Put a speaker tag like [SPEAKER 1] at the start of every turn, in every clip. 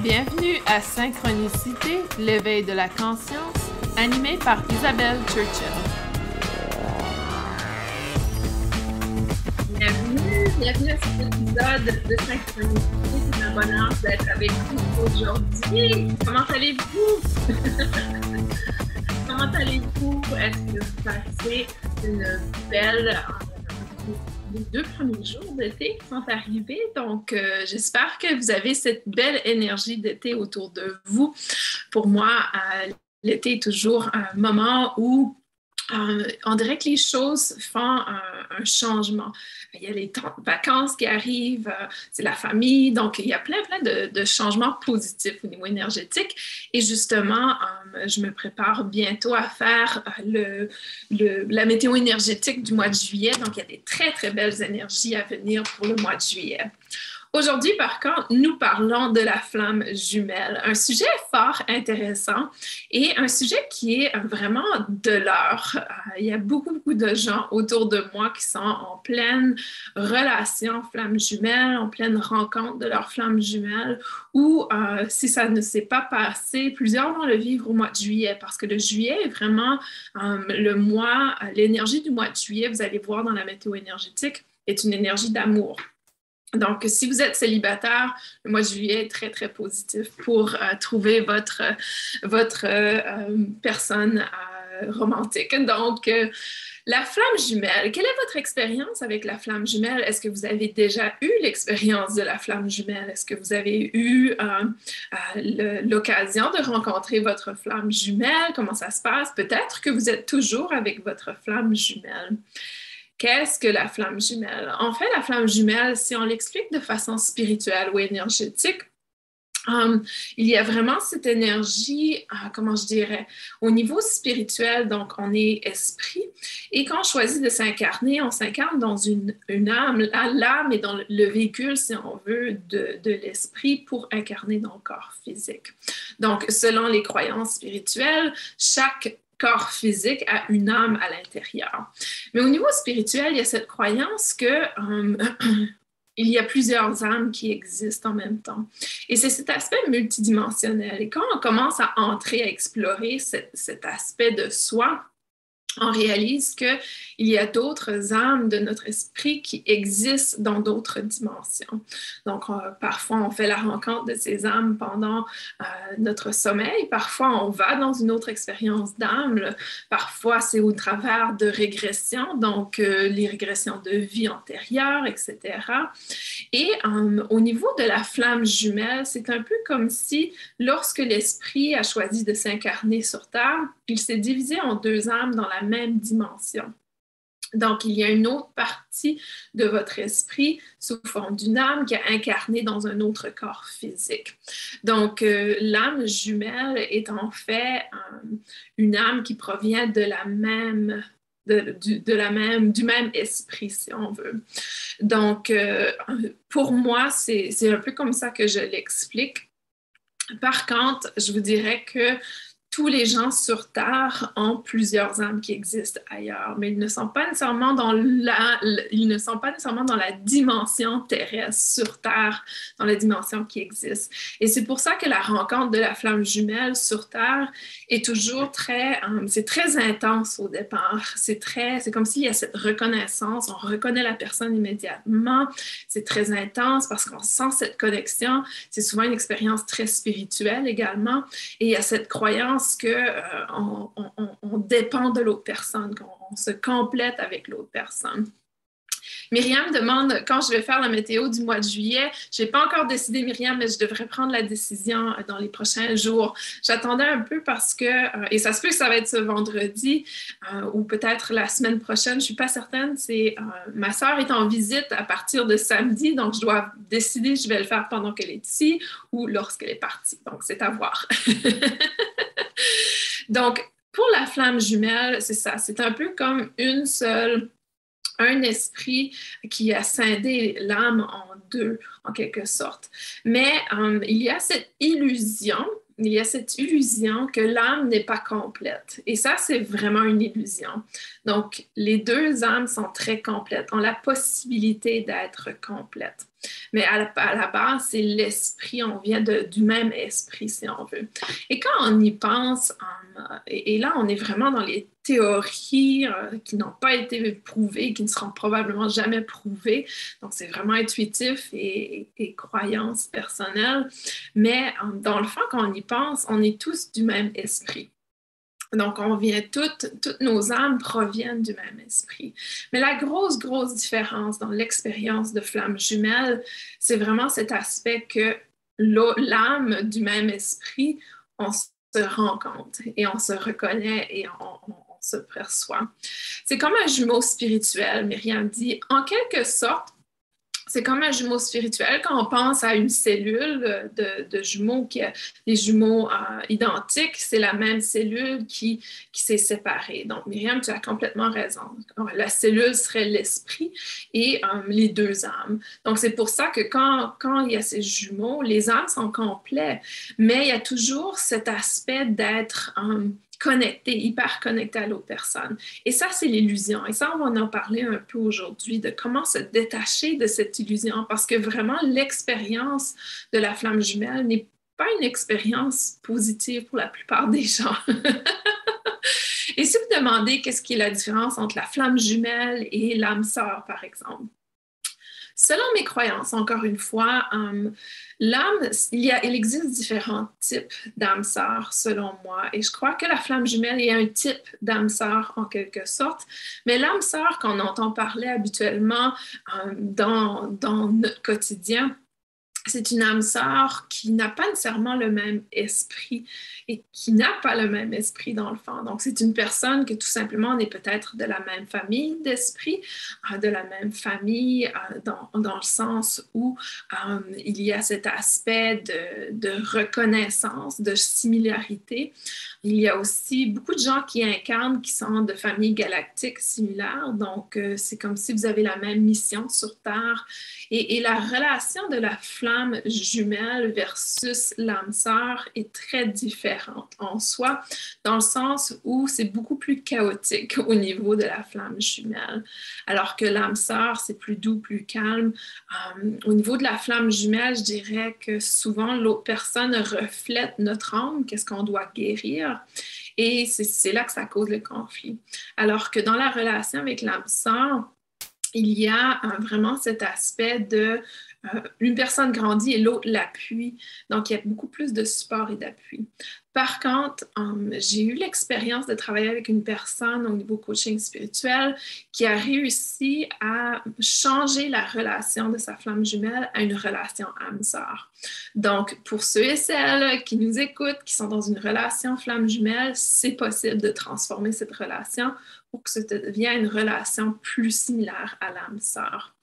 [SPEAKER 1] Bienvenue à Synchronicité, l'éveil de la conscience, animé par Isabelle Churchill.
[SPEAKER 2] Bienvenue, bienvenue à cet épisode de Synchronicité. C'est un bonheur d'être avec vous aujourd'hui. Comment allez-vous? Comment allez-vous? Est-ce que vous passez une belle les deux premiers jours d'été sont arrivés. Donc, euh, j'espère que vous avez cette belle énergie d'été autour de vous. Pour moi, euh, l'été est toujours un moment où euh, on dirait que les choses font un, changement. Il y a les vacances qui arrivent, euh, c'est la famille, donc il y a plein, plein de, changements positifs au niveau énergétique. Et justement, euh, je me prépare bientôt à faire le, la météo énergétique du mois de juillet. Donc, il y a des très, très belles énergies à venir pour le mois de juillet. Aujourd'hui, par contre, nous parlons de la flamme jumelle, un sujet fort intéressant et un sujet qui est vraiment de l'heure. Euh, il y a beaucoup, beaucoup de gens autour de moi qui sont en pleine relation flamme jumelle, en pleine rencontre de leur flamme jumelle, ou euh, si ça ne s'est pas passé, plusieurs vont le vivre au mois de juillet parce que le juillet est vraiment euh, le mois, l'énergie du mois de juillet, vous allez voir dans la météo énergétique, est une énergie d'amour. Donc, si vous êtes célibataire, le mois de juillet est très, très positif pour euh, trouver votre, votre euh, euh, personne romantique. Donc, la flamme jumelle, quelle est votre expérience avec la flamme jumelle? Est-ce que vous avez déjà eu l'expérience de la flamme jumelle? Est-ce que vous avez eu l'occasion de rencontrer votre flamme jumelle? Comment ça se passe? Peut-être que vous êtes toujours avec votre flamme jumelle. Qu'est-ce que la flamme jumelle? En fait, la flamme jumelle, si on l'explique de façon spirituelle ou énergétique, um, il y a vraiment cette énergie, uh, comment je dirais, au niveau spirituel, donc on est esprit, et quand on choisit de s'incarner, on s'incarne dans une, une âme. L'âme est dans le véhicule, si on veut, de, de l'esprit pour incarner dans le corps physique. Donc, selon les croyances spirituelles, chaque corps physique a une âme à l'intérieur. Mais au niveau spirituel, il y a cette croyance que euh, il y a plusieurs âmes qui existent en même temps. Et c'est cet aspect multidimensionnel. Et quand on commence à entrer, à explorer cet aspect de soi, on réalise qu'il y a d'autres âmes de notre esprit qui existent dans d'autres dimensions. Donc, parfois, on fait la rencontre de ces âmes pendant euh, notre sommeil. Parfois, on va dans une autre expérience d'âme. Parfois, c'est au travers de régressions, donc euh, les régressions de vie antérieure, etc. Et euh, au niveau de la flamme jumelle, c'est un peu comme si lorsque l'esprit a choisi de s'incarner sur Terre, il s'est divisé en deux âmes dans la même dimension. Donc, il y a une autre partie de votre esprit sous forme d'une âme qui a incarné dans un autre corps physique. Donc, euh, l'âme jumelle est en fait euh, une âme qui provient de la même de, la même, du même esprit, si on veut. Donc, euh, pour moi, c'est un peu comme ça que je l'explique. Par contre, je vous dirais que tous les gens sur Terre ont plusieurs âmes qui existent ailleurs, mais ils ne sont pas nécessairement dans la, ils ne sont pas nécessairement dans la dimension terrestre sur Terre, dans la dimension qui existe. Et c'est pour ça que la rencontre de la flamme jumelle sur Terre est toujours très, euh, c'est très intense au départ. C'est très, c'est comme s'il y a cette reconnaissance, on reconnaît la personne immédiatement. C'est très intense parce qu'on sent cette connexion. C'est souvent une expérience très spirituelle également. Et il y a cette croyance que euh, on, dépend de l'autre personne, qu'on se complète avec l'autre personne. Myriam demande quand je vais faire la météo du mois de juillet. Je n'ai pas encore décidé, Myriam, mais je devrais prendre la décision euh, dans les prochains jours. J'attendais un peu parce que, euh, et ça se peut que ça va être ce vendredi ou peut-être la semaine prochaine, je ne suis pas certaine. C'est ma soeur est en visite à partir de samedi, donc je dois décider si je vais le faire pendant qu'elle est ici ou lorsqu'elle est partie. Donc c'est à voir. Donc, pour la flamme jumelle, c'est ça, c'est un peu comme une seule, un esprit qui a scindé l'âme en deux, en quelque sorte. Mais euh, il y a cette illusion il y a cette illusion que l'âme n'est pas complète. Et ça, c'est vraiment une illusion. Donc, les deux âmes sont très complètes, ont la possibilité d'être complètes. Mais à la, base, c'est l'esprit, on vient du même esprit, si on veut. Et quand on y pense, et, là, on est vraiment dans les théories euh, qui n'ont pas été prouvées, qui ne seront probablement jamais prouvées. Donc, c'est vraiment intuitif et, et, croyance personnelle. Mais dans le fond, quand on y pense, on est tous du même esprit. Donc, on vient toutes, toutes nos âmes proviennent du même esprit. Mais la grosse, grosse différence dans l'expérience de flamme jumelle, c'est vraiment cet aspect que l'âme du même esprit, on se rend compte et on se reconnaît et on, on se perçoit. C'est comme un jumeau spirituel, Myriam dit. En quelque sorte, c'est comme un jumeau spirituel. Quand on pense à une cellule de, jumeaux, qui a les jumeaux euh, identiques, c'est la même cellule qui, qui s'est séparée. Donc, Myriam, tu as complètement raison. La cellule serait l'esprit et euh, les deux âmes. Donc, c'est pour ça que quand, quand il y a ces jumeaux, les âmes sont complets, mais il y a toujours cet aspect d'être... Euh, connecté, hyper connecté à l'autre personne. Et ça, c'est l'illusion. Et ça, on va en parler un peu aujourd'hui de comment se détacher de cette illusion parce que vraiment, l'expérience de la flamme jumelle n'est pas une expérience positive pour la plupart des gens. Et si vous demandez qu'est-ce qui est la différence entre la flamme jumelle et l'âme sœur, par exemple, Selon mes croyances, encore une fois, euh, l'âme, il, il existe différents types d'âmes sœurs, selon moi, et je crois que la flamme jumelle est un type d'âme sœur en quelque sorte, mais l'âme sœur qu'on entend parler habituellement euh, dans, dans notre quotidien, c'est une âme sœur qui n'a pas nécessairement le même esprit et qui n'a pas le même esprit dans le fond. Donc, c'est une personne que tout simplement on est peut-être de la même famille d'esprit, euh, de la même famille euh, dans, le sens où euh, il y a cet aspect de, reconnaissance, de similarité. Il y a aussi beaucoup de gens qui incarnent qui sont de familles galactiques similaires. Donc, c'est comme si vous avez la même mission sur Terre. Et, et la relation de la flamme jumelle versus l'âme sœur est très différente en soi, dans le sens où c'est beaucoup plus chaotique au niveau de la flamme jumelle, alors que l'âme sœur, c'est plus doux, plus calme. Euh, au niveau de la flamme jumelle, je dirais que souvent l'autre personne reflète notre âme, qu'est-ce qu'on doit guérir. Et c'est là que ça cause le conflit. Alors que dans la relation avec l'âme sœur, il y a euh, vraiment cet aspect de euh, une personne grandit et l'autre l'appuie. Donc, il y a beaucoup plus de support et d'appui. Par contre, euh, j'ai eu l'expérience de travailler avec une personne au niveau coaching spirituel qui a réussi à changer la relation de sa flamme jumelle à une relation âme-sœur. Donc, pour ceux et celles qui nous écoutent, qui sont dans une relation flamme jumelle, c'est possible de transformer cette relation pour que ça devienne une relation plus similaire à l'âme-sœur.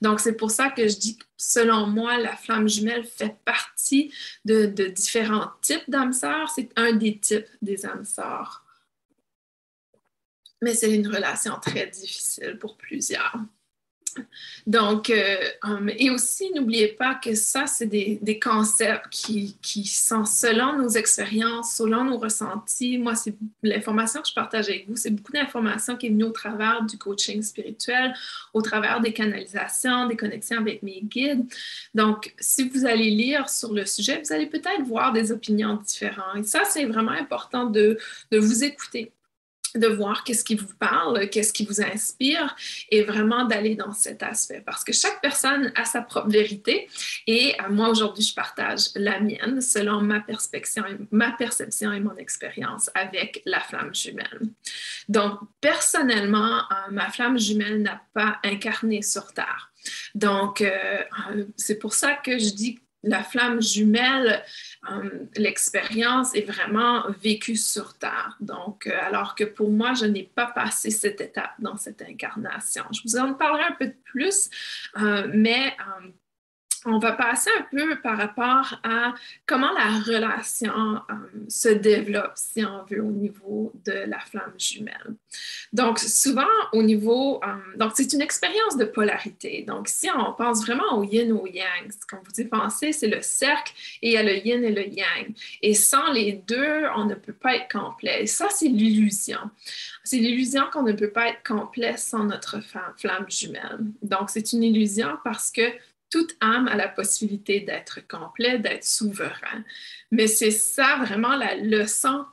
[SPEAKER 2] Donc, c'est pour ça que je dis que selon moi, la flamme jumelle fait partie de, différents types d'âmes sœurs. C'est un des types des âmes sœurs. Mais c'est une relation très difficile pour plusieurs. Donc, euh, um, et aussi, n'oubliez pas que ça, c'est des, concepts qui, sont selon nos expériences, selon nos ressentis. Moi, c'est l'information que je partage avec vous, c'est beaucoup d'informations qui est venue au travers du coaching spirituel, au travers des canalisations, des connexions avec mes guides. Donc, si vous allez lire sur le sujet, vous allez peut-être voir des opinions différentes. Et ça, c'est vraiment important de vous écouter de voir qu'est-ce qui vous parle, qu'est-ce qui vous inspire et vraiment d'aller dans cet aspect parce que chaque personne a sa propre vérité et euh, moi aujourd'hui je partage la mienne selon ma perception, ma perception et mon expérience avec la flamme jumelle. Donc personnellement, euh, ma flamme jumelle n'a pas incarné sur Terre. Donc euh, c'est pour ça que je dis la flamme jumelle, euh, l'expérience est vraiment vécue sur Terre. Donc, euh, alors que pour moi, je n'ai pas passé cette étape dans cette incarnation. Je vous en parlerai un peu plus, euh, mais on va passer un peu par rapport à comment la relation euh, se développe, si on veut, au niveau de la flamme jumelle. Donc, souvent, au niveau... Euh, donc, c'est une expérience de polarité. Donc, si on pense vraiment au yin ou au yang, comme vous y pensez, c'est le cercle et il y a le yin et le yang. Et sans les deux, on ne peut pas être complet. Et ça, c'est l'illusion. C'est l'illusion qu'on ne peut pas être complet sans notre flamme jumelle. Donc, c'est une illusion parce que toute âme a la possibilité d'être complet, d'être souverain. Mais c'est ça vraiment la leçon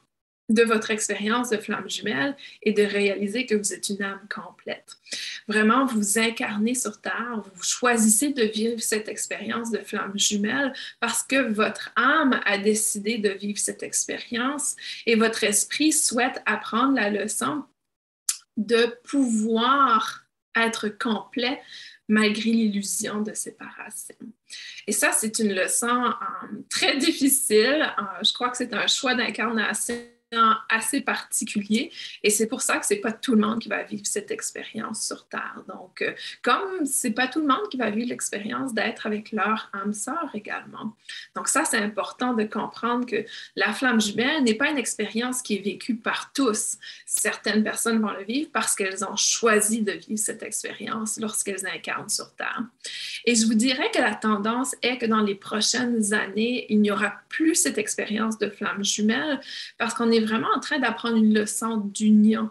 [SPEAKER 2] de votre expérience de flamme jumelle et de réaliser que vous êtes une âme complète. Vraiment, vous incarnez sur Terre, vous choisissez de vivre cette expérience de flamme jumelle parce que votre âme a décidé de vivre cette expérience et votre esprit souhaite apprendre la leçon de pouvoir être complet malgré l'illusion de séparation. Et ça, c'est une leçon euh, très difficile. Euh, je crois que c'est un choix d'incarnation assez particulier et c'est pour ça que c'est pas tout le monde qui va vivre cette expérience sur Terre. Donc, euh, comme c'est pas tout le monde qui va vivre l'expérience d'être avec leur âme sœur également. Donc, ça, c'est important de comprendre que la flamme jumelle n'est pas une expérience qui est vécue par tous. Certaines personnes vont le vivre parce qu'elles ont choisi de vivre cette expérience lorsqu'elles incarnent sur Terre. Et je vous dirais que la tendance est que dans les prochaines années, il n'y aura plus cette expérience de flamme jumelle parce qu'on est vraiment en train d'apprendre une leçon d'union.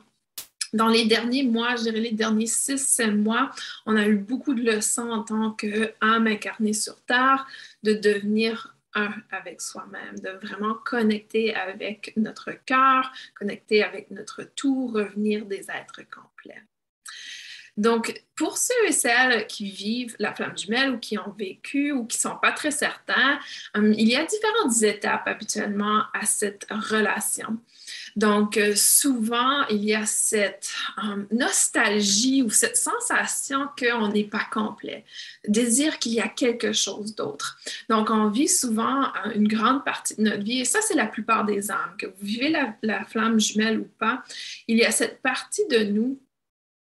[SPEAKER 2] Dans les derniers mois, je dirais les derniers six, sept mois, on a eu beaucoup de leçons en tant qu'âme incarnée sur Terre, de devenir un avec soi-même, de vraiment connecter avec notre cœur, connecter avec notre tout, revenir des êtres complets. Donc, pour ceux et celles qui vivent la flamme jumelle ou qui ont vécu ou qui ne sont pas très certains, euh, il y a différentes étapes habituellement à cette relation. Donc, euh, souvent, il y a cette euh, nostalgie ou cette sensation qu'on n'est pas complet, désir qu'il y a quelque chose d'autre. Donc, on vit souvent une grande partie de notre vie, et ça, c'est la plupart des âmes, que vous vivez la flamme jumelle ou pas, il y a cette partie de nous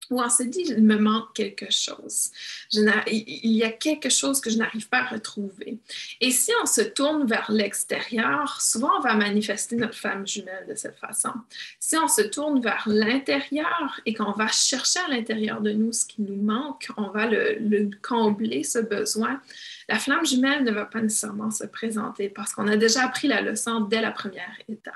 [SPEAKER 2] où on se dit, il me manque quelque chose. il y a quelque chose que je n'arrive pas à retrouver. Et si on se tourne vers l'extérieur, souvent on va manifester notre femme jumelle de cette façon. Si on se tourne vers l'intérieur et qu'on va chercher à l'intérieur de nous ce qui nous manque, on va le combler, ce besoin. La flamme jumelle ne va pas nécessairement se présenter parce qu'on a déjà appris la leçon dès la première étape.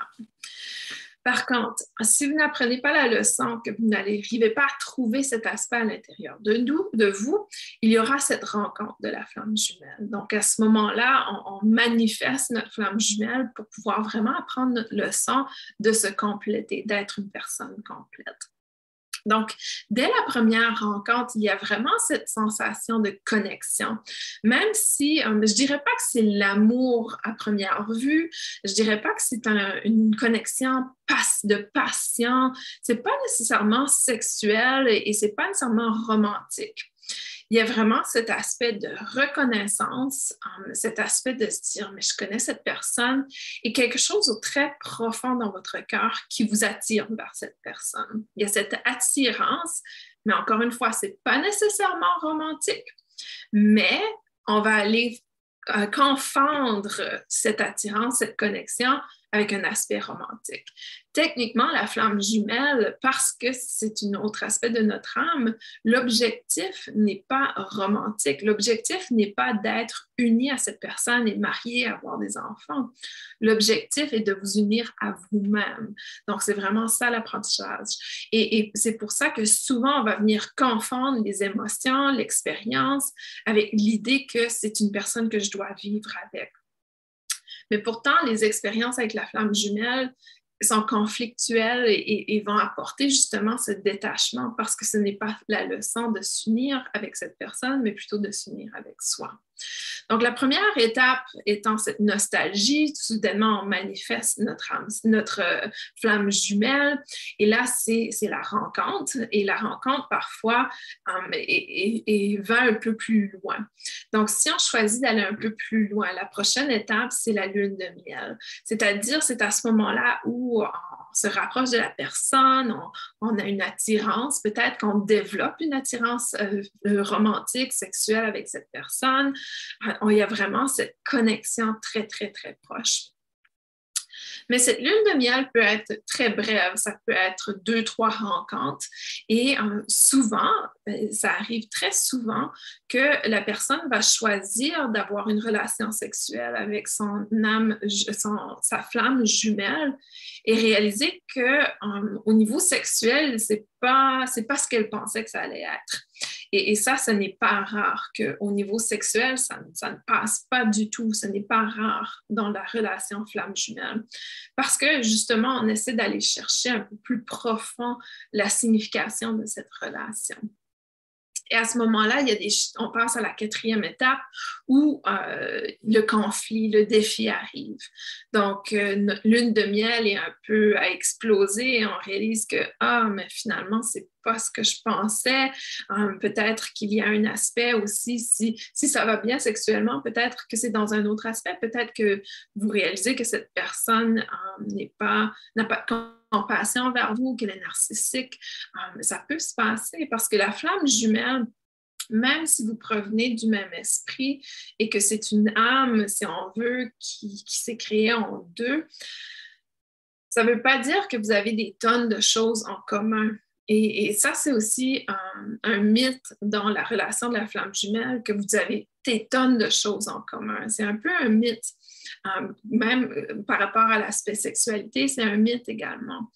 [SPEAKER 2] Par contre, si vous n'apprenez pas la leçon, que vous n'arrivez pas à trouver cet aspect à l'intérieur de nous, de vous, il y aura cette rencontre de la flamme jumelle. Donc, à ce moment-là, on, manifeste notre flamme jumelle pour pouvoir vraiment apprendre notre leçon de se compléter, d'être une personne complète. Donc, dès la première rencontre, il y a vraiment cette sensation de connexion. Même si euh, je ne dirais pas que c'est l'amour à première vue, je ne dirais pas que c'est une connexion de passion, ce n'est pas nécessairement sexuel et, et ce n'est pas nécessairement romantique il y a vraiment cet aspect de reconnaissance, um, cet aspect de se dire, mais je connais cette personne et quelque chose de très profond dans votre cœur qui vous attire vers cette personne. Il y a cette attirance, mais encore une fois, ce n'est pas nécessairement romantique, mais on va aller euh, confondre cette attirance, cette connexion avec un aspect romantique. Techniquement, la flamme jumelle, parce que c'est un autre aspect de notre âme, l'objectif n'est pas romantique. L'objectif n'est pas d'être uni à cette personne et marié, avoir des enfants. L'objectif est de vous unir à vous-même. Donc, c'est vraiment ça l'apprentissage. Et, et c'est pour ça que souvent, on va venir confondre les émotions, l'expérience avec l'idée que c'est une personne que je dois vivre avec. Mais pourtant, les expériences avec la flamme jumelle sont conflictuelles et, vont apporter justement ce détachement parce que ce n'est pas la leçon de s'unir avec cette personne, mais plutôt de s'unir avec soi. Donc, la première étape étant cette nostalgie, soudainement on manifeste notre, notre euh, flamme jumelle. Et là, c'est la rencontre. Et la rencontre, parfois, et, euh, va un peu plus loin. Donc, si on choisit d'aller un peu plus loin, la prochaine étape, c'est la lune de miel. C'est-à-dire, c'est à ce moment-là où on se rapproche de la personne, on, a une attirance, peut-être qu'on développe une attirance euh, romantique, sexuelle avec cette personne. Ah, il y a vraiment cette connexion très, très, très proche. Mais cette lune de miel peut être très brève, ça peut être deux, trois rencontres. Et euh, souvent, euh, ça arrive très souvent que la personne va choisir d'avoir une relation sexuelle avec son âme, sa flamme jumelle et réaliser que euh, au niveau sexuel, c'est pas, pas ce qu'elle pensait que ça allait être. Et, ça, ce n'est pas rare qu'au niveau sexuel, ça, ça, ne passe pas du tout. Ce n'est pas rare dans la relation flamme jumelle. Parce que justement, on essaie d'aller chercher un peu plus profond la signification de cette relation. Et à ce moment-là, il y a des, on passe à la quatrième étape où euh, le conflit, le défi arrive. Donc, euh, lune de miel est un peu à exploser et on réalise que, ah, mais finalement, c'est pas ce que je pensais. Euh, peut-être qu'il y a un aspect aussi, si, si ça va bien sexuellement, peut-être que c'est dans un autre aspect. Peut-être que vous réalisez que cette personne n'est pas, n'a pas de compassion envers vous, qu'elle est narcissique. Euh, ça peut se passer parce que la flamme jumelle, même si vous provenez du même esprit et que c'est une âme, si on veut, qui, s'est créée en deux, ça ne veut pas dire que vous avez des tonnes de choses en commun. Et, ça, c'est aussi un, un, mythe dans la relation de la flamme jumelle, que vous avez des tonnes de choses en commun. C'est un peu un mythe. Euh, même euh, par rapport à l'aspect sexualité, c'est un mythe également.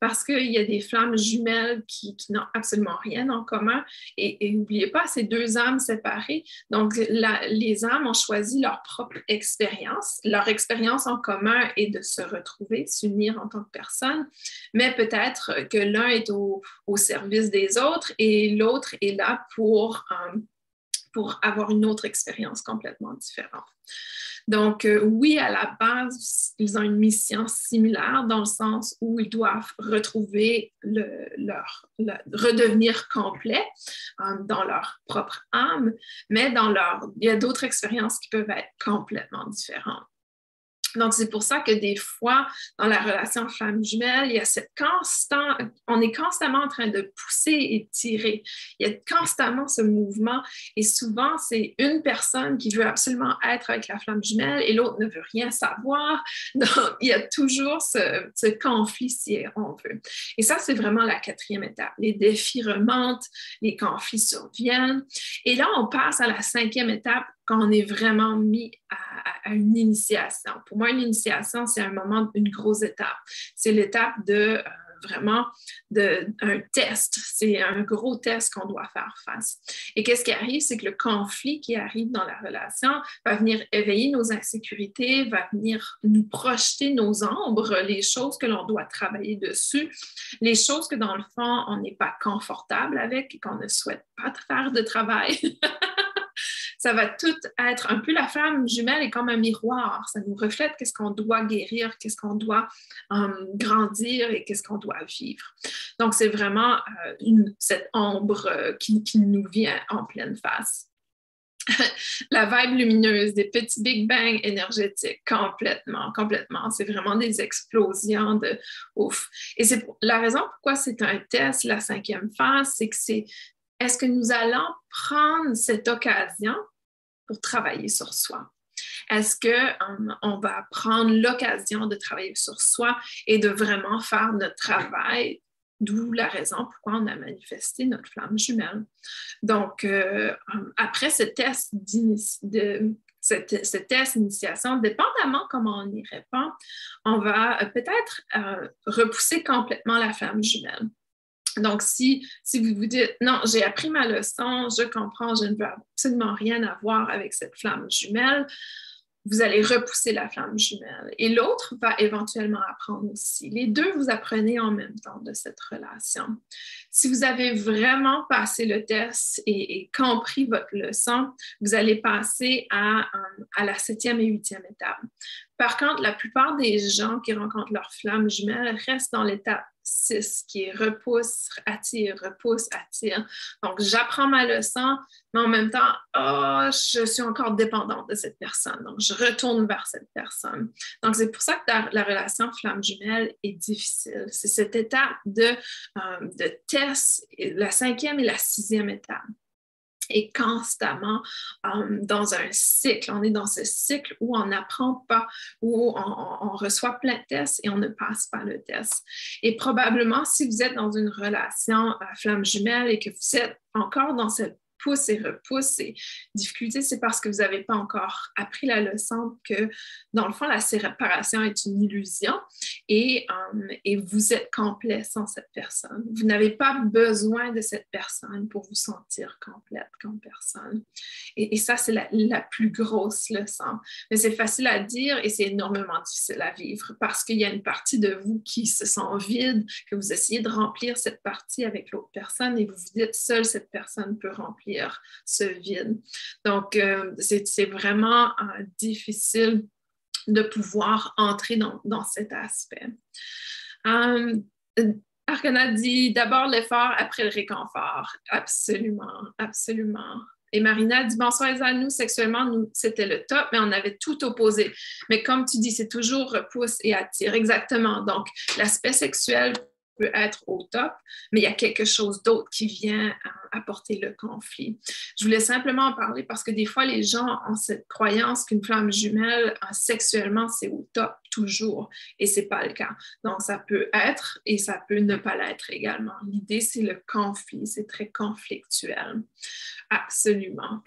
[SPEAKER 2] Parce qu'il y a des flammes jumelles qui, n'ont absolument rien en commun. Et n'oubliez pas, c'est deux âmes séparées. Donc, les âmes ont choisi leur propre expérience. Leur expérience en commun est de se retrouver, s'unir en tant que personne. Mais peut-être que l'un est au, service des autres et l'autre est là pour, euh, pour avoir une autre expérience complètement différente. Donc, euh, oui, à la base, ils ont une mission similaire dans le sens où ils doivent retrouver leur, redevenir complet euh, dans leur propre âme, mais dans leur, il y a d'autres expériences qui peuvent être complètement différentes. Donc, c'est pour ça que des fois, dans la relation femme-jumelle, il y a cette constant, on est constamment en train de pousser et tirer. Il y a constamment ce mouvement et souvent, c'est une personne qui veut absolument être avec la flamme jumelle et l'autre ne veut rien savoir. Donc, il y a toujours ce conflit, si on veut. Et ça, c'est vraiment la quatrième étape. Les défis remontent, les conflits surviennent. Et là, on passe à la cinquième étape quand on est vraiment mis à, une initiation. Pour moi, une initiation, c'est un moment, une grosse étape. C'est l'étape de euh, vraiment de, un test. C'est un gros test qu'on doit faire face. Et qu'est-ce qui arrive? C'est que le conflit qui arrive dans la relation va venir éveiller nos insécurités, va venir nous projeter nos ombres, les choses que l'on doit travailler dessus, les choses que dans le fond, on n'est pas confortable avec et qu'on ne souhaite pas faire de travail. ça va tout être un peu la femme jumelle est comme un miroir. Ça nous reflète qu'est-ce qu'on doit guérir, qu'est-ce qu'on doit euh, grandir et qu'est-ce qu'on doit vivre. Donc, c'est vraiment euh, cette ombre euh, qui, nous vient en pleine face. la vibe lumineuse, des petits Big Bang énergétiques, complètement, complètement. C'est vraiment des explosions de ouf. Et c'est la raison pourquoi c'est un test, la cinquième phase, c'est que c'est est-ce que nous allons prendre cette occasion pour travailler sur soi? Est-ce qu'on um, va prendre l'occasion de travailler sur soi et de vraiment faire notre travail, d'où la raison pourquoi on a manifesté notre flamme jumelle. Donc, euh, um, après ce test d'initiation, dépendamment comment on y répond, on va peut-être euh, repousser complètement la flamme jumelle. Donc, si, vous vous dites, non, j'ai appris ma leçon, je comprends, je ne veux absolument rien avoir avec cette flamme jumelle, vous allez repousser la flamme jumelle. Et l'autre va éventuellement apprendre aussi. Les deux, vous apprenez en même temps de cette relation. Si vous avez vraiment passé le test et, compris votre leçon, vous allez passer à, à la septième et huitième étape. Par contre, la plupart des gens qui rencontrent leur flamme jumelle restent dans l'étape 6 qui repousse, attire, repousse, attire. Donc, j'apprends ma leçon, mais en même temps, oh, je suis encore dépendante de cette personne. Donc, je retourne vers cette personne. Donc, c'est pour ça que la, relation flamme jumelle est difficile. C'est cette étape de, euh, de test, la cinquième et la sixième étape est constamment euh, dans un cycle. On est dans ce cycle où on n'apprend pas, où on, reçoit plein de tests et on ne passe pas le test. Et probablement, si vous êtes dans une relation à flamme jumelle et que vous êtes encore dans cette pousse et repousse. Et difficulté, c'est parce que vous n'avez pas encore appris la leçon que, dans le fond, la séparation est une illusion et, euh, et vous êtes complet sans cette personne. Vous n'avez pas besoin de cette personne pour vous sentir complète comme personne. Et, et ça, c'est la, la, plus grosse leçon. Mais c'est facile à dire et c'est énormément difficile à vivre parce qu'il y a une partie de vous qui se sent vide, que vous essayez de remplir cette partie avec l'autre personne et vous vous dites seule cette personne peut remplir ce vide. Donc, euh, c'est vraiment euh, difficile de pouvoir entrer dans, dans cet aspect. Arcana dit d'abord l'effort, après le réconfort. Absolument, absolument. Et Marina dit bonsoir à nous, sexuellement, nous, c'était le top, mais on avait tout opposé. Mais comme tu dis, c'est toujours repousse et attire. Exactement. Donc, l'aspect sexuel peut être au top, mais il y a quelque chose d'autre qui vient euh, apporter le conflit. Je voulais simplement en parler parce que des fois, les gens ont cette croyance qu'une flamme jumelle, euh, sexuellement, c'est au top toujours, et ce n'est pas le cas. Donc, ça peut être et ça peut ne pas l'être également. L'idée, c'est le conflit, c'est très conflictuel. Absolument.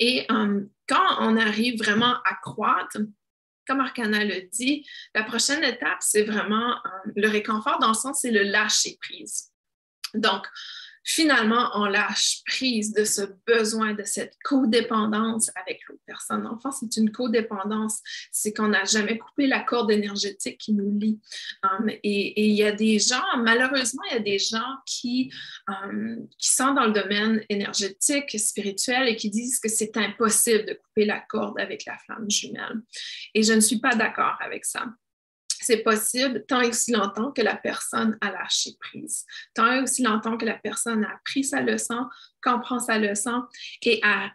[SPEAKER 2] Et euh, quand on arrive vraiment à croître, comme Arcana le dit, la prochaine étape, c'est vraiment euh, le réconfort dans le sens, c'est le lâcher prise. Donc, finalement, on lâche prise de ce besoin, de cette codépendance avec l'autre personne. Enfin, c'est une codépendance, c'est qu'on n'a jamais coupé la corde énergétique qui nous lie. Um, et il y a des gens, malheureusement, il y a des gens qui, um, qui sont dans le domaine énergétique, spirituel et qui disent que c'est impossible de couper la corde avec la flamme jumelle. Et je ne suis pas d'accord avec ça c'est possible tant et aussi longtemps que la personne a lâché prise, tant et aussi longtemps que la personne a pris sa leçon, comprend sa leçon et a,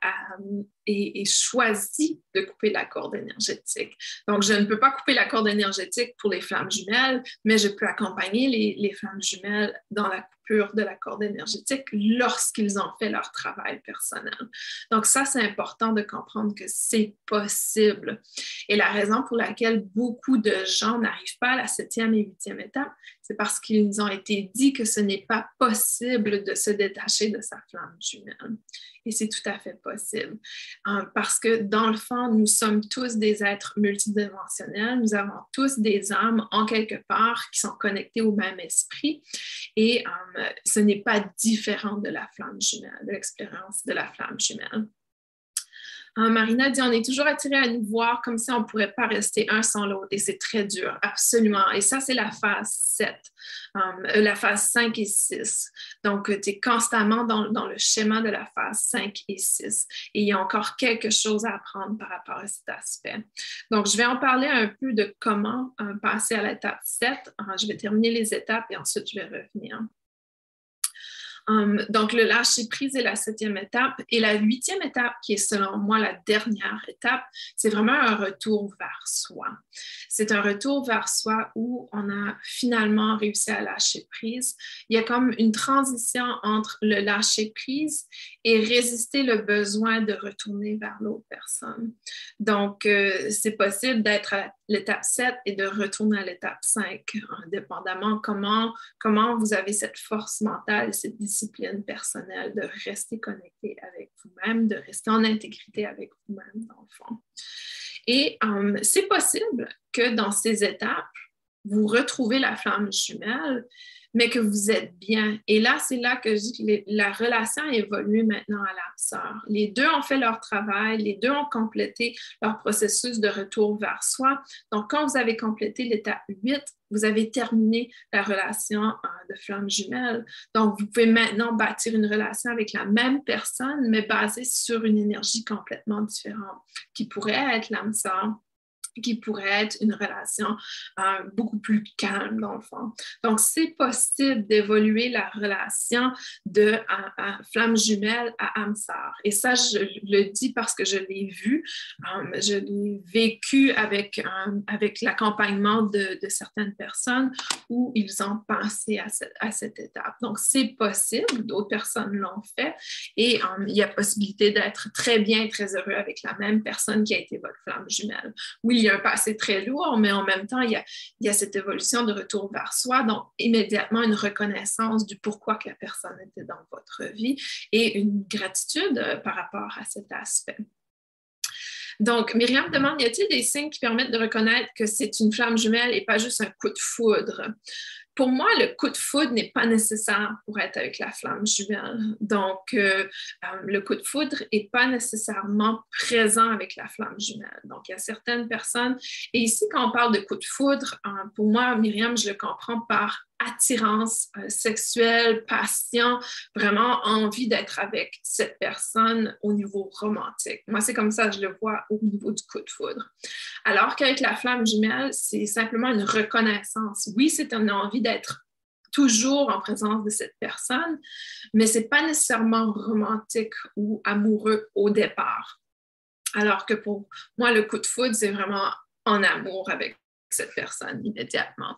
[SPEAKER 2] et, choisi de couper la corde énergétique. Donc, je ne peux pas couper la corde énergétique pour les flammes jumelles, mais je peux accompagner les, les flammes jumelles dans la coupure de la corde énergétique lorsqu'ils ont fait leur travail personnel. Donc, ça, c'est important de comprendre que c'est possible. Et la raison pour laquelle beaucoup de gens n'arrivent pas à la septième et huitième étape, c'est parce qu'ils ont été dit que ce n'est pas possible de se détacher de sa flamme Et c'est tout à fait possible. Euh, parce que dans le fond, nous sommes tous des êtres multidimensionnels. Nous avons tous des âmes en quelque part qui sont connectées au même esprit. Et euh, ce n'est pas différent de la flamme jumelle, de l'expérience de la flamme jumelle. Euh, Marina dit on est toujours attiré à nous voir comme si on ne pourrait pas rester un sans l'autre et c'est très dur, absolument. Et ça, c'est la phase 7, euh, la phase 5 et 6. Donc, tu es constamment dans, le schéma de la phase 5 et 6. Et il y a encore quelque chose à apprendre par rapport à cet aspect. Donc, je vais en parler un peu de comment euh, passer à l'étape 7. je vais terminer les étapes et ensuite je vais revenir. Um, donc, le lâcher prise est la septième étape. Et la huitième étape, qui est selon moi la dernière étape, c'est vraiment un retour vers soi. C'est un retour vers soi où on a finalement réussi à lâcher prise. Il y a comme une transition entre le lâcher prise et résister le besoin de retourner vers l'autre personne. Donc, euh, c'est possible d'être à l'étape 7 et de retourner à l'étape 5, indépendamment comment, comment vous avez cette force mentale, cette discipline discipline personnelle, de rester connecté avec vous-même, de rester en intégrité avec vous-même, dans le fond. Et euh, c'est possible que dans ces étapes, vous retrouvez la flamme jumelle, mais que vous êtes bien. Et là, c'est là que je la relation a évolué maintenant à la sœur. Les deux ont fait leur travail, les deux ont complété leur processus de retour vers soi. Donc, quand vous avez complété l'étape 8, vous avez terminé la relation euh, de flamme jumelle. Donc, vous pouvez maintenant bâtir une relation avec la même personne, mais basée sur une énergie complètement différente, qui pourrait être l'âme sœur qui pourrait être une relation euh, beaucoup plus calme dans le fond. Donc, c'est possible d'évoluer la relation de flamme jumelle à âme sœur. Et ça, je le dis parce que je l'ai vu, euh, je l'ai vécu avec, euh, avec l'accompagnement de, certaines personnes où ils ont pensé à cette, étape. Donc, c'est possible, d'autres personnes l'ont fait et il y a possibilité d'être très bien, très heureux avec la même personne qui a été votre flamme jumelle. A un passé très lourd, mais en même temps, il y, a, il y a cette évolution de retour vers soi, donc immédiatement une reconnaissance du pourquoi que la personne était dans votre vie et une gratitude euh, par rapport à cet aspect. Donc, Myriam demande, y a-t-il des signes qui permettent de reconnaître que c'est une flamme jumelle et pas juste un coup de foudre? Pour moi, le coup de foudre n'est pas nécessaire pour être avec la flamme jumelle. Donc, euh, euh, le coup de foudre n'est pas nécessairement présent avec la flamme jumelle. Donc, il y a certaines personnes, et ici, quand on parle de coup de foudre, euh, pour moi, Myriam, je le comprends par attirance euh, sexuelle, passion, vraiment envie d'être avec cette personne au niveau romantique. Moi, c'est comme ça que je le vois au niveau du coup de foudre. Alors qu'avec la flamme jumelle, c'est simplement une reconnaissance. Oui, c'est une envie d'être toujours en présence de cette personne, mais c'est pas nécessairement romantique ou amoureux au départ. Alors que pour moi, le coup de foudre, c'est vraiment en amour avec cette personne immédiatement.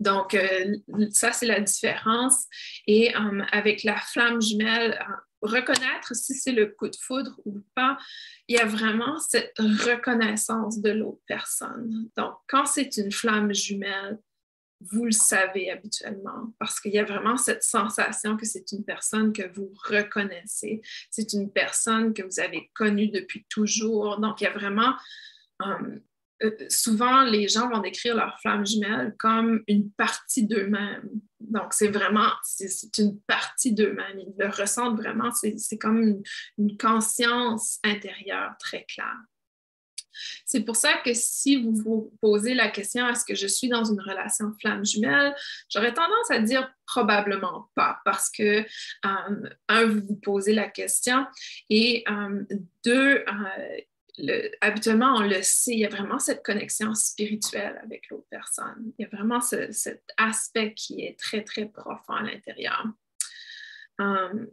[SPEAKER 2] Donc, euh, ça, c'est la différence. Et euh, avec la flamme jumelle, euh, reconnaître si c'est le coup de foudre ou pas, il y a vraiment cette reconnaissance de l'autre personne. Donc, quand c'est une flamme jumelle, vous le savez habituellement parce qu'il y a vraiment cette sensation que c'est une personne que vous reconnaissez, c'est une personne que vous avez connue depuis toujours. Donc, il y a vraiment euh, souvent, les gens vont décrire leur flamme jumelle comme une partie d'eux-mêmes. Donc, c'est vraiment, c'est une partie d'eux-mêmes. Ils le ressentent vraiment, c'est comme une, conscience intérieure très claire. C'est pour ça que si vous vous posez la question est-ce que je suis dans une relation flamme jumelle, j'aurais tendance à dire probablement pas parce que, euh, un, vous vous posez la question et euh, deux, habituellement, on le sait, il y a vraiment cette connexion spirituelle avec l'autre personne. Il y a vraiment cet aspect qui est très, très profond à l'intérieur. Um,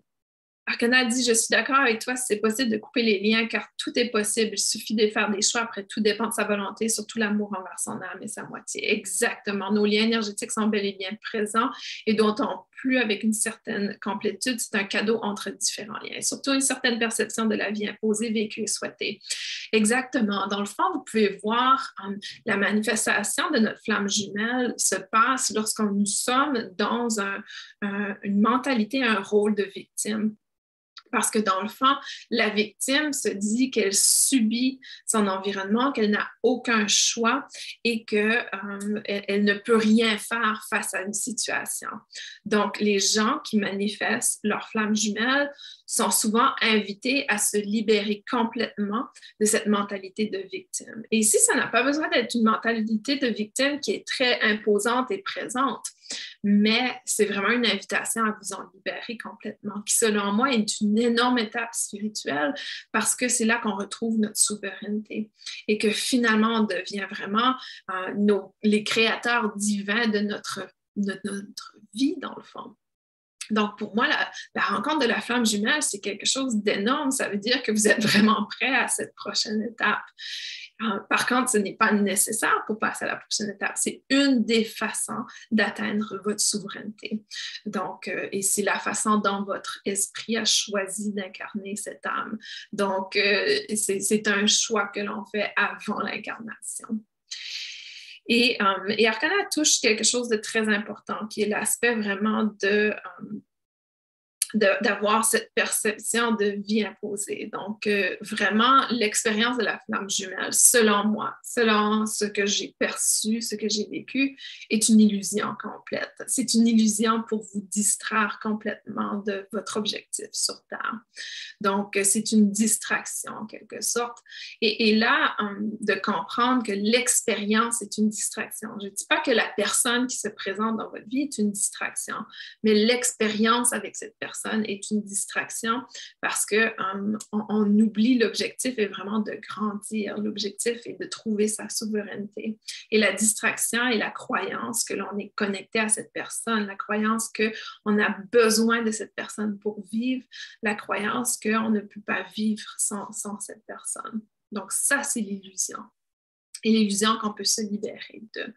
[SPEAKER 2] Arcana dit Je suis d'accord avec toi, c'est possible de couper les liens car tout est possible. Il suffit de faire des choix. Après, tout dépend de sa volonté, surtout l'amour envers son âme et sa moitié. Exactement. Nos liens énergétiques sont bel et bien présents et dont on plus avec une certaine complétude. C'est un cadeau entre différents liens. Surtout une certaine perception de la vie imposée, vécue et souhaitée. Exactement. Dans le fond, vous pouvez voir um, la manifestation de notre flamme jumelle se passe lorsqu'on nous sommes dans une mentalité, un rôle de victime. Parce que dans le fond, la victime se dit qu'elle subit son environnement, qu'elle n'a aucun choix et qu'elle euh, elle ne peut rien faire face à une situation. Donc, les gens qui manifestent leur flamme jumelle sont souvent invités à se libérer complètement de cette mentalité de victime. Et ici, ça n'a pas besoin d'être une mentalité de victime qui est très imposante et présente, mais c'est vraiment une invitation à vous en libérer complètement, qui selon moi est une énorme étape spirituelle parce que c'est là qu'on retrouve notre souveraineté et que finalement on devient vraiment euh, les créateurs divins de notre vie dans le fond. Donc, pour moi, la, rencontre de la flamme jumelle, c'est quelque chose d'énorme. Ça veut dire que vous êtes vraiment prêt à cette prochaine étape. Euh, par contre, ce n'est pas nécessaire pour passer à la prochaine étape. C'est une des façons d'atteindre votre souveraineté. Donc, euh, et c'est la façon dont votre esprit a choisi d'incarner cette âme. Donc, euh, c'est un choix que l'on fait avant l'incarnation. Et, um, et, Arcana touche quelque chose de très important, qui est l'aspect vraiment de, um, d'avoir cette perception de vie imposée. Donc, euh, vraiment, l'expérience de la flamme jumelle, selon moi, selon ce que j'ai perçu, ce que j'ai vécu, est une illusion complète. C'est une illusion pour vous distraire complètement de votre objectif sur Terre. Donc, c'est une distraction en quelque sorte. Et, et là, hum, de comprendre que l'expérience est une distraction. Je ne dis pas que la personne qui se présente dans votre vie est une distraction, mais l'expérience avec cette personne est une distraction parce que um, on, oublie l'objectif est vraiment de grandir. L'objectif est de trouver sa souveraineté. Et la distraction est la croyance que l'on est connecté à cette personne, la croyance qu'on a besoin de cette personne pour vivre, la croyance qu'on ne peut pas vivre sans, sans cette personne. Donc ça, c'est l'illusion et l'illusion qu'on peut se libérer de.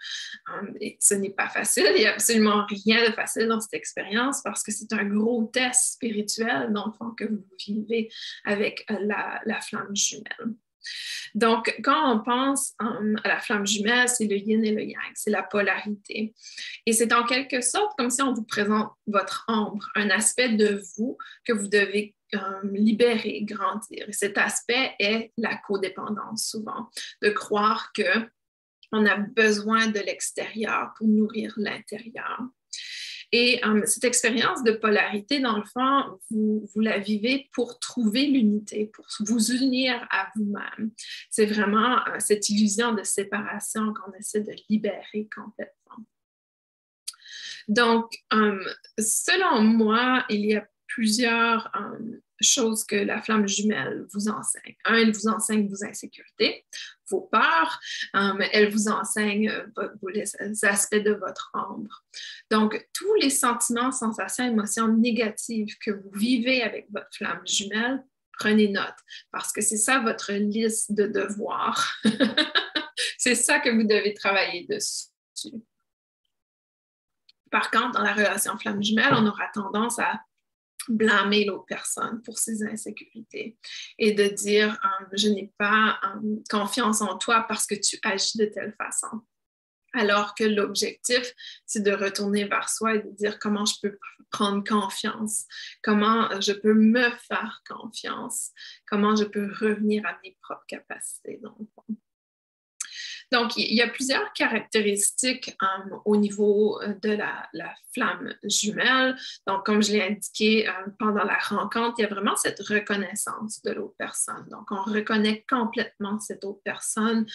[SPEAKER 2] Um, ce n'est pas facile, il n'y a absolument rien de facile dans cette expérience parce que c'est un gros test spirituel, dans le fond, que vous vivez avec euh, la, la flamme jumelle. Donc, quand on pense à la flamme jumelle, c'est le yin et le yang, c'est la polarité. Et c'est en quelque sorte comme si on vous présente votre ombre, un aspect de vous que vous devez um, libérer, grandir. Et cet aspect est la codépendance souvent, de croire que on a besoin de l'extérieur pour nourrir l'intérieur. Et euh, cette expérience de polarité, dans le fond, vous, la vivez pour trouver l'unité, pour vous unir à vous-même. C'est vraiment euh, cette illusion de séparation qu'on essaie de libérer complètement. Donc, euh, selon moi, il y a plusieurs choses que la flamme jumelle vous enseigne. Un, elle vous enseigne vos insécurités, vos peurs, um, elle vous enseigne euh, les aspects de votre ombre. Donc, tous les sentiments, sensations, émotions négatives que vous vivez avec votre flamme jumelle, prenez note parce que c'est ça votre liste de devoirs. c'est ça que vous devez travailler dessus. Par contre, dans la relation flamme jumelle, on aura tendance à blâmer l'autre personne pour ses insécurités et de dire euh, je n'ai pas euh, confiance en toi parce que tu agis de telle façon. Alors que l'objectif, c'est de retourner vers soi et de dire comment je peux prendre confiance, comment je peux me faire confiance, comment je peux revenir à mes propres capacités. Donc, il y a plusieurs caractéristiques euh, au niveau euh, de la, flamme jumelle. Donc, comme je l'ai indiqué euh, pendant la rencontre, il y a vraiment cette reconnaissance de l'autre personne. Donc, on reconnaît complètement cette autre personne.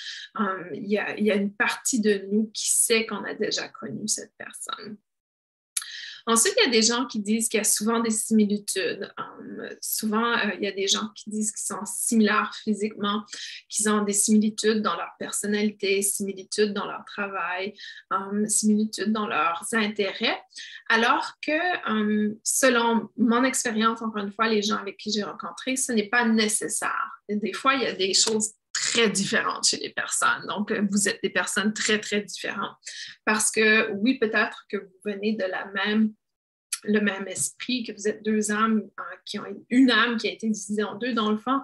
[SPEAKER 2] il y a une partie de nous qui sait qu'on a déjà connu cette personne. Ensuite, il y a des gens qui disent qu'il y a souvent des similitudes. Um, souvent, euh, il y a des gens qui disent qu'ils sont similaires physiquement, qu'ils ont des similitudes dans leur personnalité, similitudes dans leur travail, um, similitudes dans leurs intérêts. Alors que, um, selon mon expérience, encore une fois, les gens avec qui j'ai rencontré, ce n'est pas nécessaire. des fois, il y a des choses très différentes chez les personnes. Donc, vous êtes des personnes très, très différentes. Parce que oui, peut-être que vous venez de la même le même esprit, que vous êtes deux âmes qui ont une âme qui a été divisée en deux dans le fond,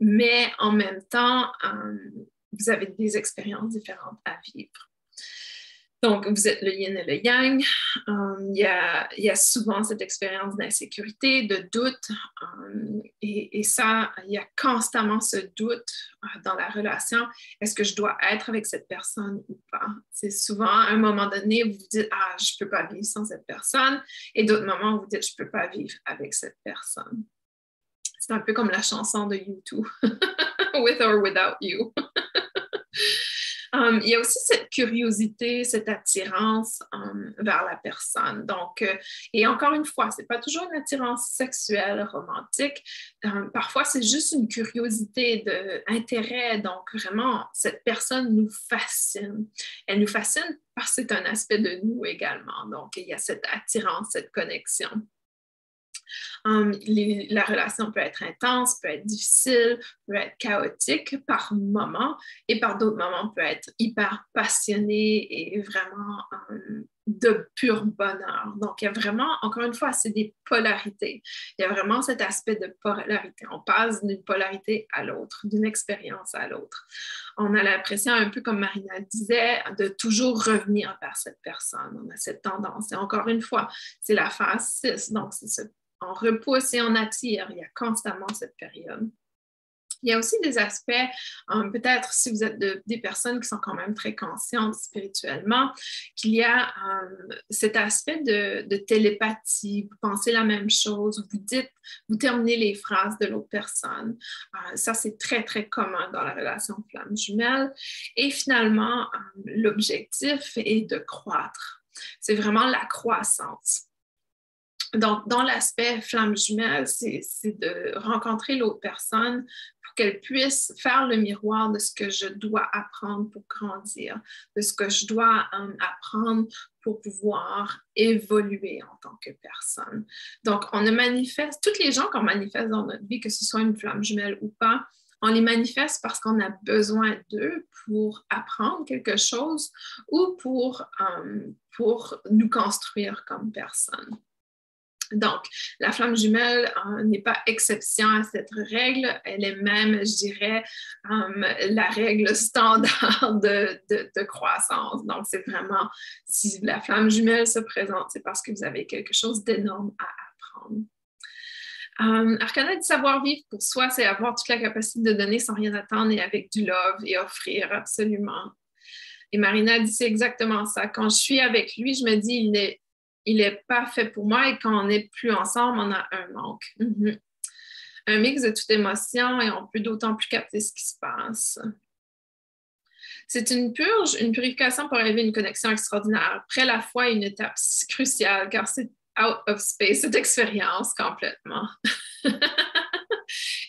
[SPEAKER 2] mais en même temps, euh, vous avez des expériences différentes à vivre. Donc, vous êtes le yin et le yang. Um, il, y a, souvent cette expérience d'insécurité, de doute. Um, et, ça, il y a constamment ce doute euh, dans la relation. Est-ce que je dois être avec cette personne ou pas? C'est souvent à un moment donné, vous vous dites, ah, je ne peux pas vivre sans cette personne. Et d'autres moments, vous dites, je ne peux pas vivre avec cette personne. C'est un peu comme la chanson de YouTube, With or Without You. Um, il y a aussi cette curiosité, cette attirance um, vers la personne. Donc, euh, et encore une fois, ce n'est pas toujours une attirance sexuelle, romantique. Um, parfois, c'est juste une curiosité, d'intérêt. Donc, vraiment, cette personne nous fascine. Elle nous fascine parce que c'est un aspect de nous également. Donc, il y a cette attirance, cette connexion. Hum, la relation peut être intense, peut être difficile, peut être chaotique par moments et par d'autres moments peut être hyper passionnée et vraiment hum, de pur bonheur. Donc, il y a vraiment, encore une fois, c'est des polarités. Il y a vraiment cet aspect de polarité. On passe d'une polarité à l'autre, d'une expérience à l'autre. On a l'impression, un peu comme Marina disait, de toujours revenir vers cette personne. On a cette tendance. Et encore une fois, c'est la phase 6. Donc, c'est ce on repousse et on attire. Il y a constamment cette période. Il y a aussi des aspects, euh, peut-être si vous êtes des personnes qui sont quand même très conscientes spirituellement, qu'il y a euh, cet aspect de, télépathie. Vous pensez la même chose, vous dites, vous terminez les phrases de l'autre personne. Euh, ça, c'est très, très commun dans la relation flamme jumelle. Et finalement, l'objectif est de croître. C'est vraiment la croissance. Donc, dans l'aspect flamme jumelle, c'est de rencontrer l'autre personne pour qu'elle puisse faire le miroir de ce que je dois apprendre pour grandir, de ce que je dois euh, apprendre pour pouvoir évoluer en tant que personne. Donc, on ne manifeste, toutes les gens qu'on manifeste dans notre vie, que ce soit une flamme jumelle ou pas, on les manifeste parce qu'on a besoin d'eux pour apprendre quelque chose ou pour, euh, pour nous construire comme personne. Donc, la flamme jumelle euh, n'est pas exception à cette règle, elle est même, je dirais, euh, la règle standard de, croissance. Donc, c'est vraiment, si la flamme jumelle se présente, c'est parce que vous avez quelque chose d'énorme à apprendre. Euh, Arcana du savoir-vivre pour soi, c'est avoir toute la capacité de donner sans rien attendre et avec du love et offrir absolument. Et Marina dit c'est exactement ça. Quand je suis avec lui, je me dis il est il n'est pas fait pour moi et quand on n'est plus ensemble, on a un manque. Mhm. Un mix de toute émotion et on peut d'autant plus capter ce qui se passe. C'est une purge, une purification pour arriver à une connexion extraordinaire. Après la foi, une étape cruciale car c'est out of space, cette expérience complètement.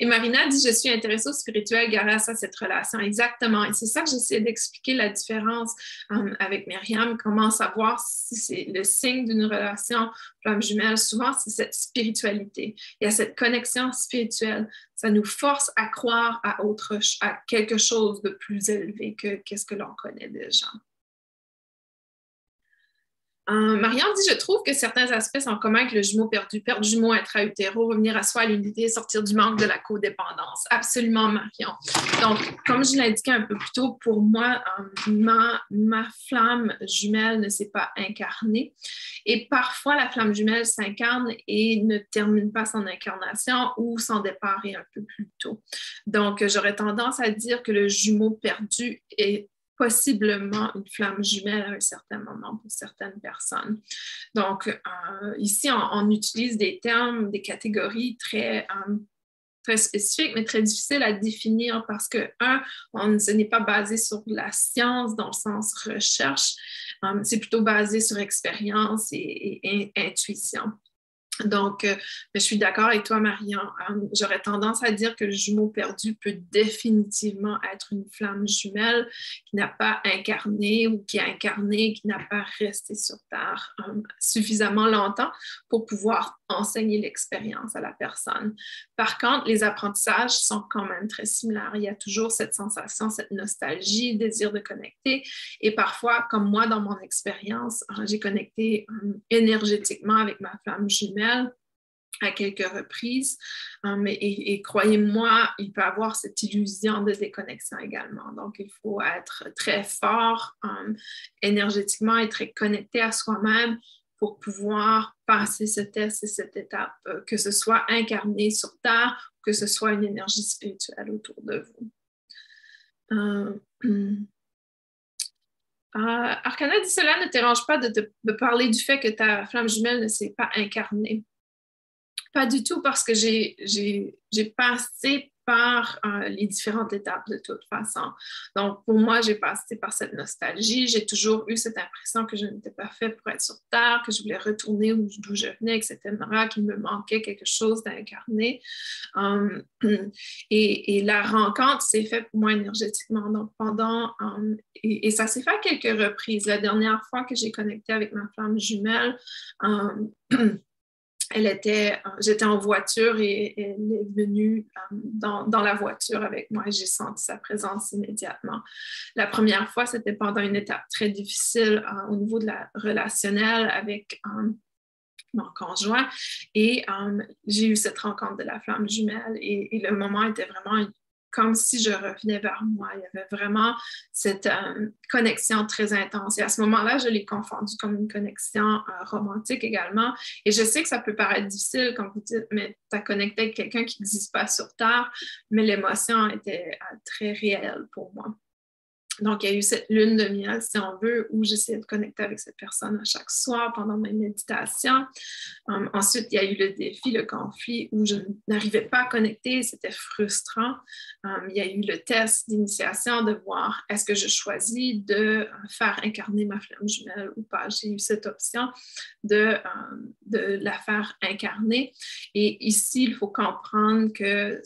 [SPEAKER 2] Et Marina dit Je suis intéressée au spirituel grâce à cette relation. Exactement. Et c'est ça que j'essaie d'expliquer la différence euh, avec Myriam. Comment savoir si c'est le signe d'une relation flamme jumelle? Souvent, c'est cette spiritualité. Il y a cette connexion spirituelle. Ça nous force à croire à, autre, à quelque chose de plus élevé que qu'est-ce que l'on connaît déjà. Euh, Marianne dit Je trouve que certains aspects sont communs avec le jumeau perdu, perdre jumeau intra-utéro, revenir à soi à l'unité, sortir du manque de la codépendance. Absolument, Marion. Donc, comme je l'indiquais un peu plus tôt, pour moi, euh, ma, ma, flamme jumelle ne s'est pas incarnée. Et parfois, la flamme jumelle s'incarne et ne termine pas son incarnation ou son départ un peu plus tôt. Donc, j'aurais tendance à dire que le jumeau perdu est possiblement une flamme jumelle à un certain moment pour certaines personnes. Donc, euh, ici, on, utilise des termes, des catégories très, euh, très spécifiques, mais très difficiles à définir parce que, un, ce n'est pas basé sur la science dans le sens recherche, euh, c'est plutôt basé sur expérience et intuition. Donc, euh, je suis d'accord avec toi, Marion. Euh, j'aurais tendance à dire que le jumeau perdu peut définitivement être une flamme jumelle qui n'a pas incarné ou qui a incarné, qui n'a pas resté sur Terre euh, suffisamment longtemps pour pouvoir enseigner l'expérience à la personne. Par contre, les apprentissages sont quand même très similaires. Il y a toujours cette sensation, cette nostalgie, désir de connecter. Et parfois, comme moi, dans mon expérience, j'ai connecté énergétiquement avec ma flamme jumelle à quelques reprises. Um, et, croyez-moi, il peut avoir cette illusion de déconnexion également. Donc, il faut être très fort énergétiquement et très connecté à soi-même pour pouvoir passer ce test et cette étape, euh, que ce soit incarné sur Terre, que ce soit une énergie spirituelle autour de vous. Euh, euh, Arcana dit cela ne dérange pas de, de, parler du fait que ta flamme jumelle ne s'est pas incarnée. Pas du tout parce que j'ai passé par euh, les différentes étapes de toute façon. Donc, pour moi, j'ai passé par cette nostalgie. J'ai toujours eu cette impression que je n'étais pas faite pour être sur Terre, que je voulais retourner d'où je venais, etc., qu'il me manquait quelque chose d'incarné. Um, et, la rencontre s'est faite pour moi énergétiquement. Donc, pendant, um, et, ça s'est fait à quelques reprises. La dernière fois que j'ai connecté avec ma femme jumelle, um, elle était, euh, j'étais en voiture et, elle est venue euh, dans, la voiture avec moi j'ai senti sa présence immédiatement. La première fois, c'était pendant une étape très difficile euh, au niveau de la relationnelle avec mon conjoint et j'ai eu cette rencontre de la flamme jumelle et, et, le moment était vraiment comme si je revenais vers moi. Il y avait vraiment cette euh, connexion très intense. Et à ce moment-là, je l'ai confondu comme une connexion euh, romantique également. Et je sais que ça peut paraître difficile quand vous dites, mais tu connecté avec quelqu'un qui n'existe pas sur Terre, mais l'émotion était euh, très réelle pour moi. Donc, il y a eu cette lune de miel, si on veut, où j'essayais de connecter avec cette personne à chaque soir pendant mes méditations. Um, ensuite, il y a eu le défi, le conflit, où je n'arrivais pas à connecter, c'était frustrant. Um, il y a eu le test d'initiation de voir est-ce que je choisis de faire incarner ma flamme jumelle ou pas? J'ai eu cette option de, um, de la faire incarner. Et ici, il faut comprendre que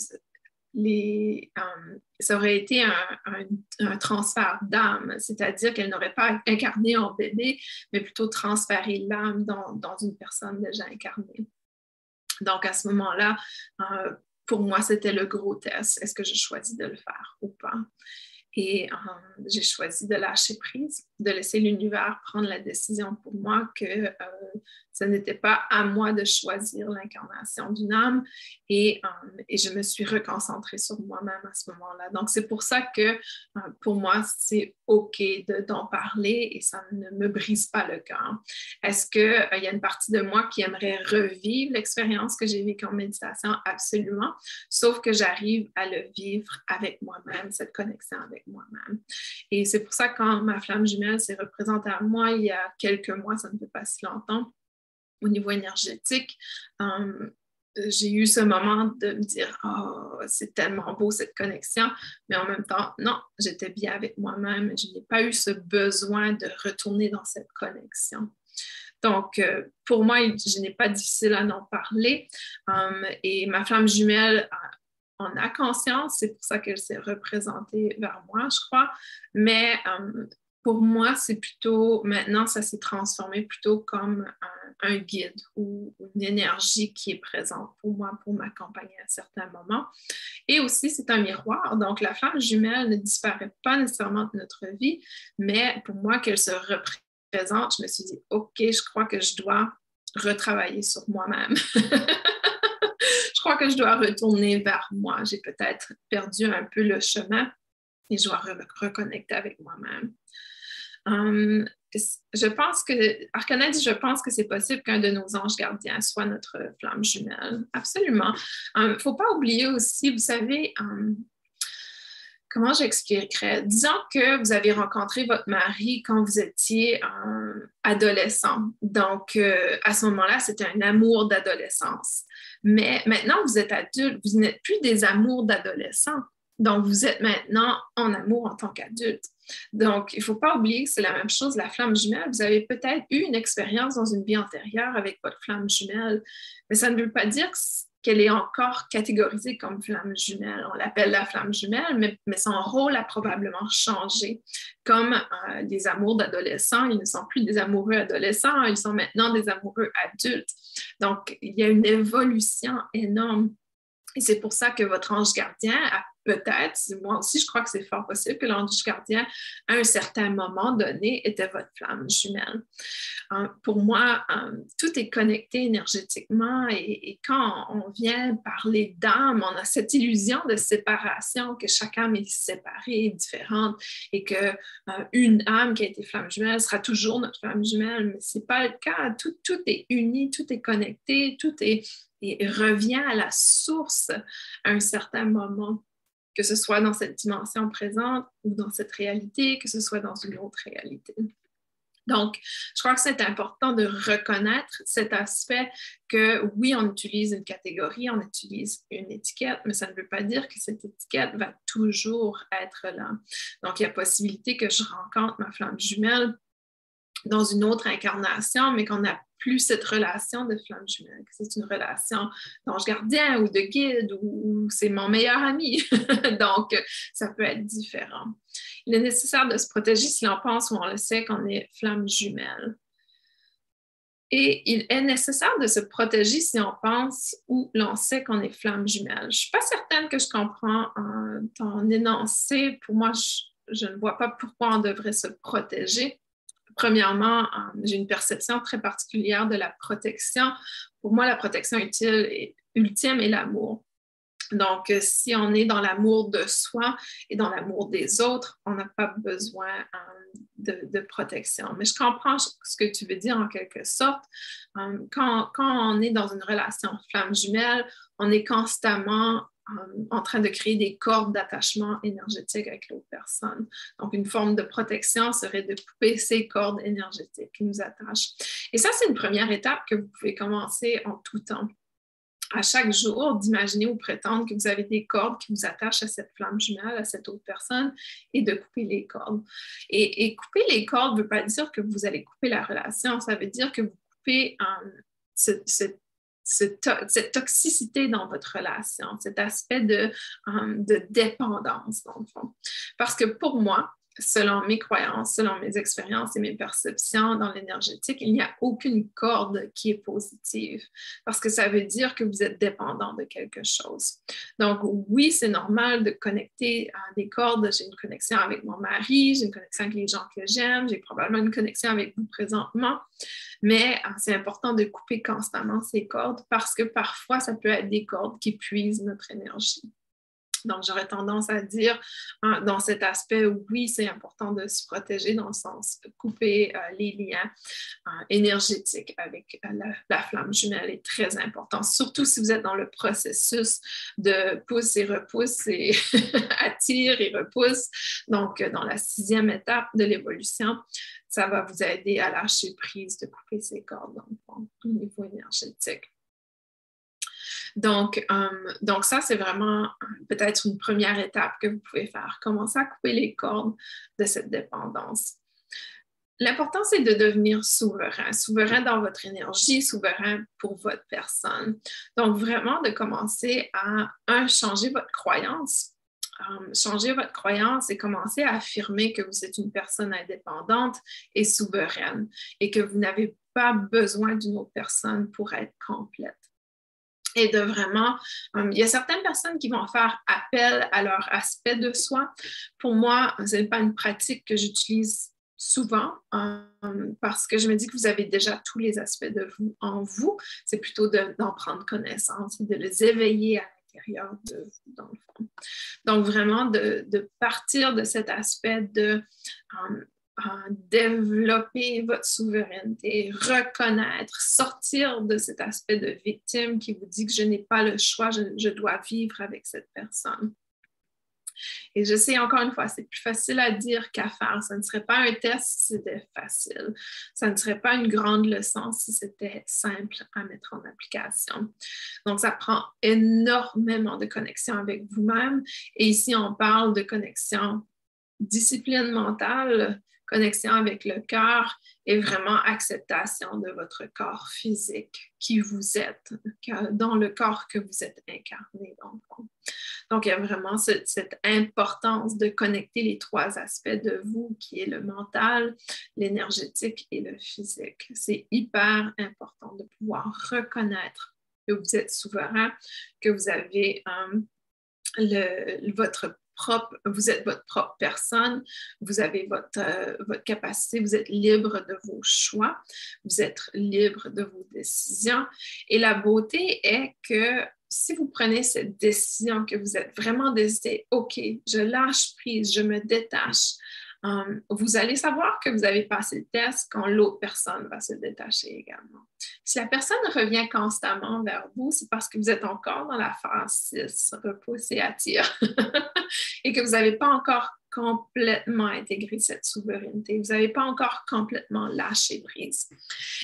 [SPEAKER 2] euh, ça aurait été un, transfert d'âme, c'est-à-dire qu'elle n'aurait pas incarné en bébé, mais plutôt transféré l'âme dans, une personne déjà incarnée. Donc, à ce moment-là, euh, pour moi, c'était le gros test. Est-ce que je choisis de le faire ou pas? Et euh, j'ai choisi de lâcher prise, de laisser l'univers prendre la décision pour moi que ce n'était pas à moi de choisir l'incarnation d'une âme et, euh, et, je me suis reconcentrée sur moi-même à ce moment-là. Donc, c'est pour ça que euh, pour moi, c'est OK d'en parler et ça ne me brise pas le cœur. Est-ce qu'il euh, y a une partie de moi qui aimerait revivre l'expérience que j'ai vécue en méditation? Absolument. Sauf que j'arrive à le vivre avec moi-même, cette connexion avec moi-même. Et c'est pour ça que quand ma flamme jumelle s'est représentée à moi il y a quelques mois, ça ne fait pas si longtemps, au niveau énergétique, euh, j'ai eu ce moment de me dire Oh, c'est tellement beau cette connexion, mais en même temps, non, j'étais bien avec moi-même. Je n'ai pas eu ce besoin de retourner dans cette connexion. Donc, euh, pour moi, je n'ai pas difficile à en parler. Euh, et ma flamme jumelle en a conscience, c'est pour ça qu'elle s'est représentée vers moi, je crois. Mais pour moi, c'est plutôt, maintenant, ça s'est transformé plutôt comme un, guide ou une énergie qui est présente pour moi, pour m'accompagner à certains moments. Et aussi, c'est un miroir. Donc, la flamme jumelle ne disparaît pas nécessairement de notre vie, mais pour moi, qu'elle se représente, je me suis dit, OK, je crois que je dois retravailler sur moi-même. je crois que je dois retourner vers moi. J'ai peut-être perdu un peu le chemin et je dois reconnecter avec moi-même. Hum, je pense que, Arcana dit, je pense que c'est possible qu'un de nos anges gardiens soit notre flamme jumelle. Absolument. Il hum, ne faut pas oublier aussi, vous savez, hum, comment j'expliquerais? Disons que vous avez rencontré votre mari quand vous étiez adolescent. Donc, euh, à ce moment-là, c'était un amour d'adolescence. Mais maintenant, vous êtes adulte, vous n'êtes plus des amours d'adolescent. Donc, vous êtes maintenant en amour en tant qu'adulte. Donc, il ne faut pas oublier que c'est la même chose, la flamme jumelle. Vous avez peut-être eu une expérience dans une vie antérieure avec votre flamme jumelle, mais ça ne veut pas dire qu'elle est encore catégorisée comme flamme jumelle. On l'appelle la flamme jumelle, mais, son rôle a probablement changé. Comme euh, les amours d'adolescents, ils ne sont plus des amoureux adolescents, ils sont maintenant des amoureux adultes. Donc, il y a une évolution énorme. Et c'est pour ça que votre ange gardien a peut-être, moi aussi, je crois que c'est fort possible que l'ange gardien, à un certain moment donné, était votre flamme jumelle. Euh, pour moi, euh, tout est connecté énergétiquement et, quand on vient parler d'âme, on a cette illusion de séparation, que chaque âme est séparée, différente et que euh, une âme qui a été flamme jumelle sera toujours notre flamme jumelle, mais ce n'est pas le cas. Tout, tout est uni, tout est connecté, tout est revient à la source à un certain moment que ce soit dans cette dimension présente ou dans cette réalité, que ce soit dans une autre réalité. Donc, je crois que c'est important de reconnaître cet aspect que oui, on utilise une catégorie, on utilise une étiquette, mais ça ne veut pas dire que cette étiquette va toujours être là. Donc, il y a possibilité que je rencontre ma flamme jumelle dans une autre incarnation, mais qu'on n'a plus cette relation de flamme jumelle, que c'est une relation d'ange gardien ou de guide ou, c'est mon meilleur ami. Donc, ça peut être différent. Il est nécessaire de se protéger si l'on pense ou on le sait qu'on est flamme jumelle. Et il est nécessaire de se protéger si on pense ou l'on sait qu'on est flamme jumelle. Je ne suis pas certaine que je comprends ton énoncé. Pour moi, je ne vois pas pourquoi on devrait se protéger. Premièrement, euh, j'ai une perception très particulière de la protection. Pour moi, la protection ultime est l'amour. Donc, euh, si on est dans l'amour de soi et dans l'amour des autres, on n'a pas besoin euh, de, protection. Mais je comprends ce que tu veux dire en quelque sorte. Quand, quand on est dans une relation flamme jumelle, on est constamment en train de créer des cordes d'attachement énergétique avec l'autre personne. Donc, une forme de protection serait de couper ces cordes énergétiques qui nous attachent. Et ça, c'est une première étape que vous pouvez commencer en tout temps. À chaque jour, d'imaginer ou prétendre que vous avez des cordes qui vous attachent à cette flamme jumelle, à cette autre personne, et de couper les cordes. Et, couper les cordes ne veut pas dire que vous allez couper la relation, ça veut dire que vous coupez euh, cette cette, toxicité dans votre relation, cet aspect de, um, de dépendance, dans le fond. Parce que pour moi, selon mes croyances, selon mes expériences et mes perceptions dans l'énergétique, il n'y a aucune corde qui est positive parce que ça veut dire que vous êtes dépendant de quelque chose. Donc, oui, c'est normal de connecter des cordes. J'ai une connexion avec mon mari, j'ai une connexion avec les gens que j'aime, j'ai probablement une connexion avec vous présentement, mais euh, c'est important de couper constamment ces cordes parce que parfois, ça peut être des cordes qui puisent notre énergie. Donc, j'aurais tendance à dire, dans cet aspect, oui, c'est important de se protéger dans le sens de couper euh, les liens euh, énergétiques avec euh, la, flamme jumelle est très important, surtout si vous êtes dans le processus de pousse et repousse et attire et repousse. Donc, dans la sixième étape de l'évolution, ça va vous aider à lâcher prise, de couper ces cordes au niveau énergétique. Donc, euh, donc ça, c'est vraiment peut-être une première étape que vous pouvez faire. Commencer à couper les cordes de cette dépendance. L'important, c'est de devenir souverain, souverain dans votre énergie, souverain pour votre personne. Donc, vraiment de commencer à, un, changer votre croyance. Euh, changer votre croyance et commencer à affirmer que vous êtes une personne indépendante et souveraine et que vous n'avez pas besoin d'une autre personne pour être complète et de vraiment, euh, il y a certaines personnes qui vont faire appel à leur aspect de soi. Pour moi, ce n'est pas une pratique que j'utilise souvent euh, parce que je me dis que vous avez déjà tous les aspects de vous en vous. C'est plutôt d'en prendre connaissance et de les éveiller à l'intérieur de vous, dans le fond. Donc, vraiment, de, partir de cet aspect de euh, développer votre souveraineté, reconnaître, sortir de cet aspect de victime qui vous dit que je n'ai pas le choix, je, dois vivre avec cette personne. Et je sais encore une fois, c'est plus facile à dire qu'à faire. Ça ne serait pas un test si c'était facile. Ça ne serait pas une grande leçon si c'était simple à mettre en application. Donc, ça prend énormément de connexion avec vous-même. Et ici, on parle de connexion discipline mentale, connexion avec le cœur et vraiment acceptation de votre corps physique qui vous êtes, dans le corps que vous êtes incarné. Donc, il y a vraiment cette, importance de connecter les trois aspects de vous, qui est le mental, l'énergétique et le physique. C'est hyper important de pouvoir reconnaître que vous êtes souverain, que vous avez euh, votre vous êtes votre propre personne, vous avez votre, euh, votre capacité, vous êtes libre de vos choix, vous êtes libre de vos décisions. Et la beauté est que si vous prenez cette décision, que vous êtes vraiment décidé, OK, je lâche prise, je me détache, Um, vous allez savoir que vous avez passé le test quand l'autre personne va se détacher également. Si la personne revient constamment vers vous, c'est parce que vous êtes encore dans la phase 6, repousse et attire, et que vous n'avez pas encore complètement intégré cette souveraineté. Vous n'avez pas encore complètement lâché prise.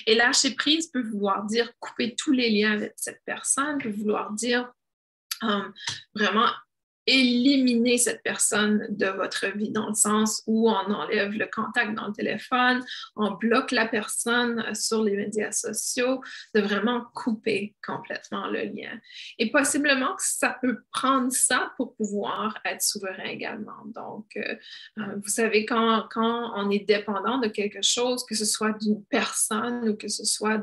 [SPEAKER 2] Et lâcher prise peut vouloir dire couper tous les liens avec cette personne, peut vouloir dire um, vraiment éliminer cette personne de votre vie dans le sens où on enlève le contact dans le téléphone, on bloque la personne sur les médias sociaux, de vraiment couper complètement le lien. Et possiblement que ça peut prendre ça pour pouvoir être souverain également. Donc, euh, euh, vous savez, quand, on est dépendant de quelque chose, que ce soit d'une personne ou que ce soit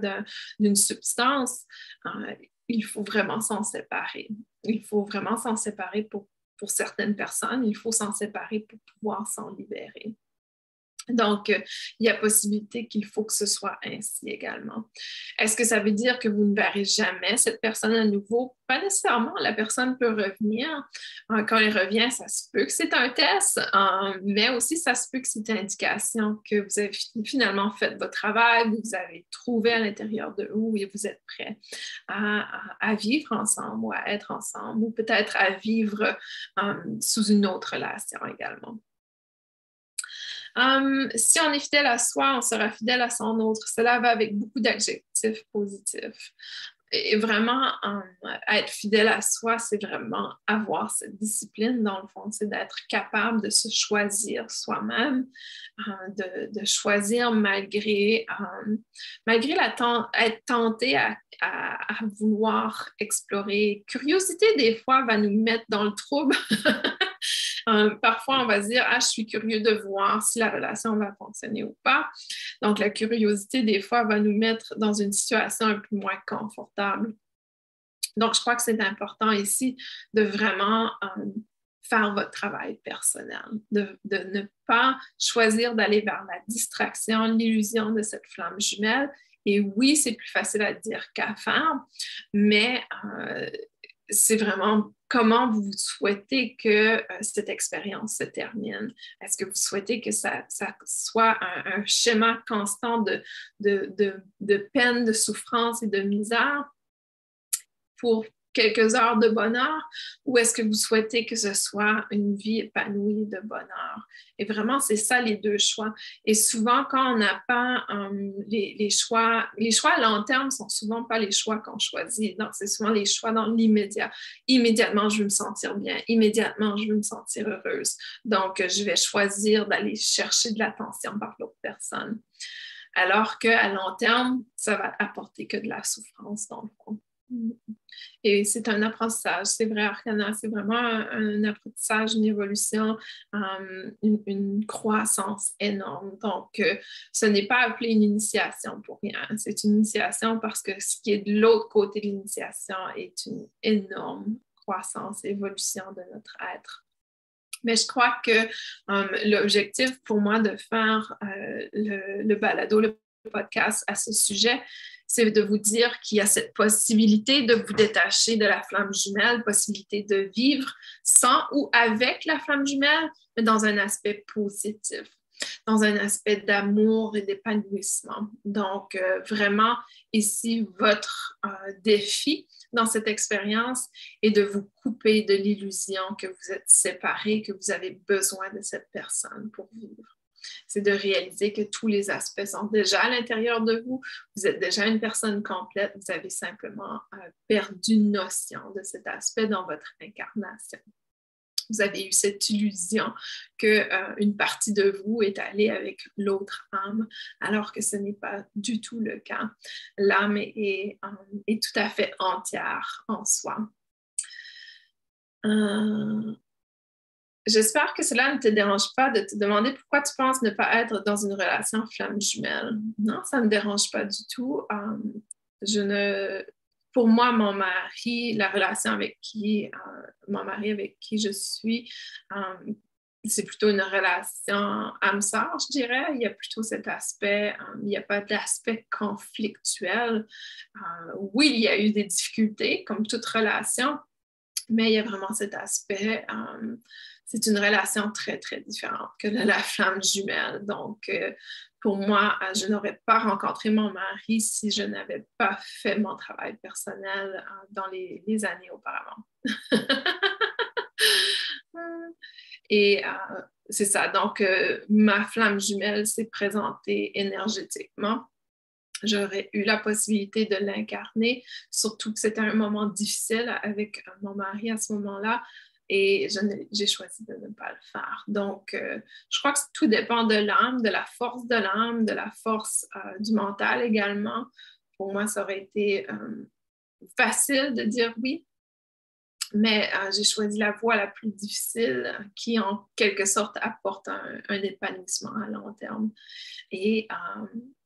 [SPEAKER 2] d'une substance, euh, il faut vraiment s'en séparer. Il faut vraiment s'en séparer pour, certaines personnes. Il faut s'en séparer pour pouvoir s'en libérer. Donc, euh, il y a possibilité qu'il faut que ce soit ainsi également. Est-ce que ça veut dire que vous ne verrez jamais cette personne à nouveau? Pas nécessairement. La personne peut revenir. Euh, quand elle revient, ça se peut que c'est un test, euh, mais aussi ça se peut que c'est une indication que vous avez finalement fait votre travail, vous avez trouvé à l'intérieur de vous et vous êtes prêt à, vivre ensemble ou à être ensemble ou peut-être à vivre sous une autre relation également. Hum, si on est fidèle à soi, on sera fidèle à son autre. Cela va avec beaucoup d'adjectifs positifs. Et vraiment, hum, être fidèle à soi, c'est vraiment avoir cette discipline, dans le fond, c'est d'être capable de se choisir soi-même, hum, de, choisir malgré, malgré la être tenté à, à, vouloir explorer. Curiosité, des fois, va nous mettre dans le trouble. Euh, parfois, on va se dire, ah, je suis curieux de voir si la relation va fonctionner ou pas. Donc, la curiosité, des fois, va nous mettre dans une situation un peu moins confortable. Donc, je crois que c'est important ici de vraiment euh, faire votre travail personnel, de, ne pas choisir d'aller vers la distraction, l'illusion de cette flamme jumelle. Et oui, c'est plus facile à dire qu'à faire, mais euh, c'est vraiment comment vous souhaitez que euh, cette expérience se termine? Est-ce que vous souhaitez que ça, soit un, schéma constant de, peine, de souffrance et de misère pour quelques heures de bonheur ou est-ce que vous souhaitez que ce soit une vie épanouie de bonheur? Et vraiment, c'est ça les deux choix. Et souvent, quand on n'a pas um, les, choix, les choix à long terme sont souvent pas les choix qu'on choisit. c'est souvent les choix dans l'immédiat. Immédiatement, je veux me sentir bien. Immédiatement, je veux me sentir heureuse. Donc, je vais choisir d'aller chercher de l'attention par l'autre personne. Alors qu'à long terme, ça va apporter que de la souffrance dans le fond. Et c'est un apprentissage, c'est vrai, Arcana, c'est vraiment un, apprentissage, une évolution, euh, une, croissance énorme. Donc, euh, ce n'est pas appelé une initiation pour rien. C'est une initiation parce que ce qui est de l'autre côté de l'initiation est une énorme croissance, évolution de notre être. Mais je crois que euh, l'objectif pour moi de faire le, le balado, le podcast à ce sujet, c'est de vous dire qu'il y a cette possibilité de vous détacher de la flamme jumelle, possibilité de vivre sans ou avec la flamme jumelle, mais dans un aspect positif, dans un aspect d'amour et d'épanouissement. Donc, euh, vraiment, ici, votre euh, défi dans cette expérience est de vous couper de l'illusion que vous êtes séparés, que vous avez besoin de cette personne pour vivre c'est de réaliser que tous les aspects sont déjà à l'intérieur de vous. Vous êtes déjà une personne complète. Vous avez simplement euh, perdu notion de cet aspect dans votre incarnation. Vous avez eu cette illusion qu'une euh, partie de vous est allée avec l'autre âme, alors que ce n'est pas du tout le cas. L'âme est, euh, tout à fait entière en soi. J'espère que cela ne te dérange pas de te demander pourquoi tu penses ne pas être dans une relation flamme jumelle. Non, ça ne me dérange pas du tout. Euh, je ne, pour moi, mon mari, la relation avec qui, euh, mon mari avec qui je suis, euh, c'est plutôt une relation âme-sœur, je dirais. Il y a plutôt cet aspect, il n'y a pas d'aspect conflictuel. oui, il y a eu des difficultés, comme toute relation, mais il y a vraiment cet aspect c'est une relation très, très différente que la flamme jumelle. Donc, euh, pour moi, euh, je n'aurais pas rencontré mon mari si je n'avais pas fait mon travail personnel euh, dans les, années auparavant. Et c'est ça. Donc, ma flamme jumelle s'est présentée énergétiquement. J'aurais eu la possibilité de l'incarner, surtout que c'était un moment difficile avec mon mari à ce moment-là et j'ai choisi de ne pas le faire. Donc, euh, je crois que tout dépend de l'âme, de la force de l'âme, de la force euh, du mental également. Pour moi, ça aurait été euh, facile de dire oui, mais j'ai choisi la voie la plus difficile qui, en quelque sorte, apporte un, un épanouissement à long terme. Et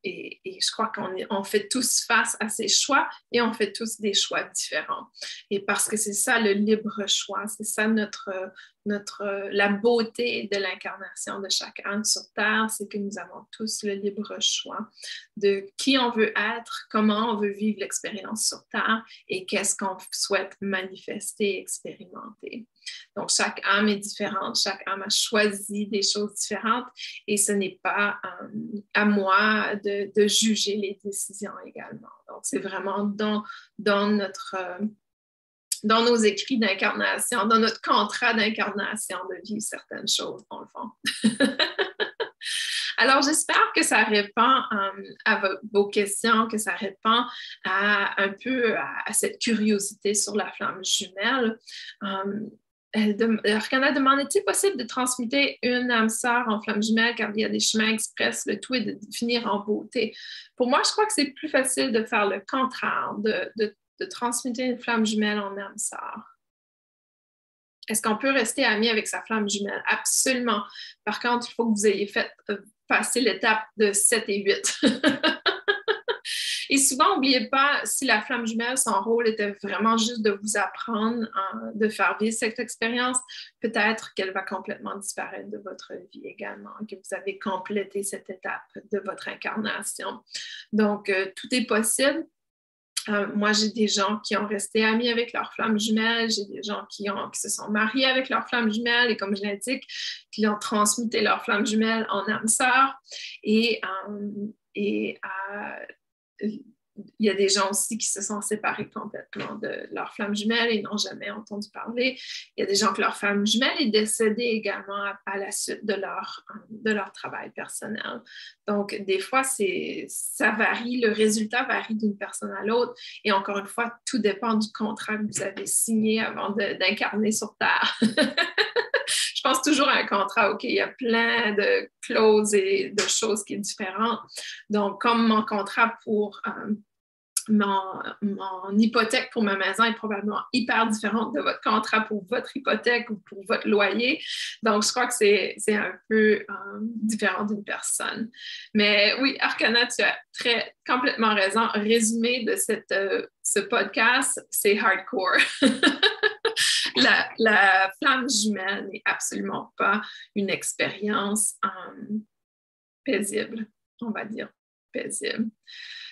[SPEAKER 2] et, je crois qu'on fait tous face à ces choix et on fait tous des choix différents. Et parce que c'est ça le libre choix, c'est ça notre, notre, la beauté de l'incarnation de chaque sur Terre, c'est que nous avons tous le libre choix de qui on veut être, comment on veut vivre l'expérience sur Terre et qu'est-ce qu'on souhaite manifester, expérimenter. Donc, chaque âme est différente, chaque âme a choisi des choses différentes et ce n'est pas euh, à moi de, juger les décisions également. Donc, c'est vraiment dans, dans notre... Euh, dans nos écrits d'incarnation, dans notre contrat d'incarnation de vivre certaines choses, dans le fond. Alors, j'espère que ça répond euh, à vos questions, que ça répond à, un peu à, cette curiosité sur la flamme jumelle. Arcana euh, demande est-il possible de transmuter une âme sœur en flamme jumelle car il y a des chemins express, le tout est de finir en beauté? Pour moi, je crois que c'est plus facile de faire le contraire, de, transmuter une flamme jumelle en âme sœur. Est-ce qu'on peut rester ami avec sa flamme jumelle? Absolument. Par contre, il faut que vous ayez fait euh, passer l'étape de 7 et 8. Et souvent, n'oubliez pas, si la flamme jumelle, son rôle était vraiment juste de vous apprendre, hein, de faire vivre cette expérience, peut-être qu'elle va complètement disparaître de votre vie également, que vous avez complété cette étape de votre incarnation. Donc, euh, tout est possible. Euh, moi, j'ai des gens qui ont resté amis avec leur flamme jumelle, j'ai des gens qui, se sont mariés avec leur flamme jumelle et comme je l'indique, qui ont transmuté leur flamme jumelle en âme sœur. Et, euh, et il y a des gens aussi qui se sont séparés complètement de leur flamme jumelle et n'ont jamais entendu parler. Il y a des gens que leur flamme jumelle est décédée également à, la suite de leur, de leur travail personnel. Donc, des fois, ça varie, le résultat varie d'une personne à l'autre. Et encore une fois, tout dépend du contrat que vous avez signé avant d'incarner sur Terre. je pense toujours à un contrat, OK, il y a plein de clauses et de choses qui sont différentes. Donc, comme mon contrat pour euh, mon, hypothèque pour ma maison est probablement hyper différente de votre contrat pour votre hypothèque ou pour votre loyer. Donc, je crois que c'est un peu euh, différent d'une personne. Mais oui, Arcana, tu as très complètement raison. Résumé de cette, euh, ce podcast, c'est hardcore. la, flamme jumelle n'est absolument pas une expérience euh, paisible, on va dire paisible.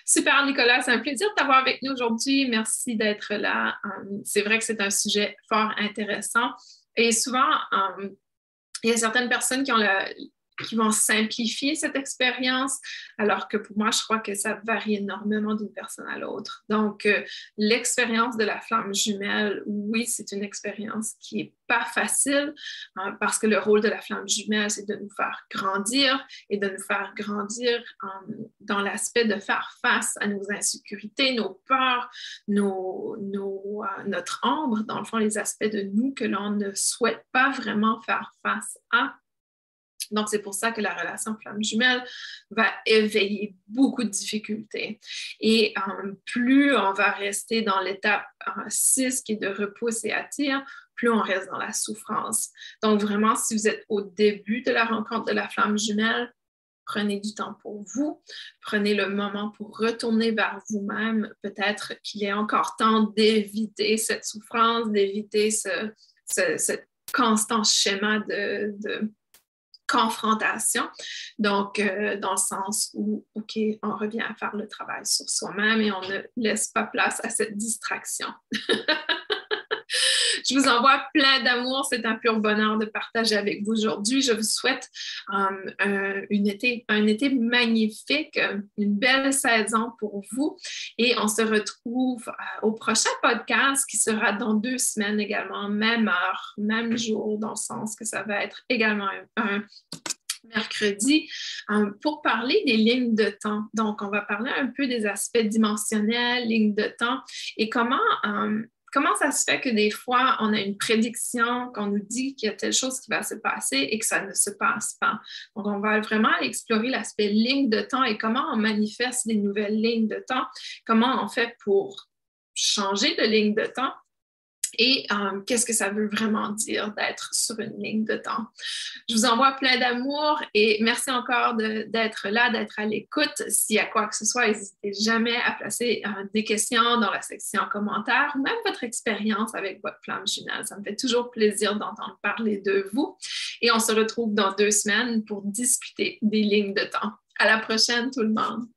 [SPEAKER 2] Super, Nicolas, c'est un plaisir de t'avoir avec nous aujourd'hui. Merci d'être là. Euh, c'est vrai que c'est un sujet fort intéressant. Et souvent, euh, il y a certaines personnes qui ont le, qui vont simplifier cette expérience, alors que pour moi, je crois que ça varie énormément d'une personne à l'autre. Donc, euh, l'expérience de la flamme jumelle, oui, c'est une expérience qui n'est pas facile hein, parce que le rôle de la flamme jumelle, c'est de nous faire grandir et de nous faire grandir dans l'aspect de faire face à nos insécurités, nos peurs, euh, notre ombre, dans le fond, les aspects de nous que l'on ne souhaite pas vraiment faire face à. Donc, c'est pour ça que la relation flamme jumelle va éveiller beaucoup de difficultés. Et euh, plus on va rester dans l'étape 6 euh, qui est de repousse et attire, plus on reste dans la souffrance. Donc, vraiment, si vous êtes au début de la rencontre de la flamme jumelle, prenez du temps pour vous, prenez le moment pour retourner vers vous-même. Peut-être qu'il est encore temps d'éviter cette souffrance, d'éviter ce, constant schéma de confrontation. Donc, euh, dans le sens où, OK, on revient à faire le travail sur soi-même et on ne laisse pas place à cette distraction. Je vous envoie plein d'amour. C'est un pur bonheur de partager avec vous aujourd'hui. Je vous souhaite um, un, été, magnifique, une belle saison pour vous. Et on se retrouve euh, au prochain podcast qui sera dans deux semaines également, même heure, même jour, dans le sens que ça va être également un, mercredi um, pour parler des lignes de temps. Donc, on va parler un peu des aspects dimensionnels, lignes de temps et comment um, comment ça se fait que des fois, on a une prédiction, qu'on nous dit qu'il y a telle chose qui va se passer et que ça ne se passe pas? Donc, on va vraiment explorer l'aspect ligne de temps et comment on manifeste des nouvelles lignes de temps, comment on fait pour changer de ligne de temps et euh, qu'est-ce que ça veut vraiment dire d'être sur une ligne de temps? Je vous envoie plein d'amour et merci encore d'être là, d'être à l'écoute. S'il y a quoi que ce soit, n'hésitez jamais à placer euh, des questions dans la section commentaires ou même votre expérience avec votre flamme jumelle. Ça me fait toujours plaisir d'entendre parler de vous et on se retrouve dans deux semaines pour discuter des lignes de temps. À la prochaine, tout le monde.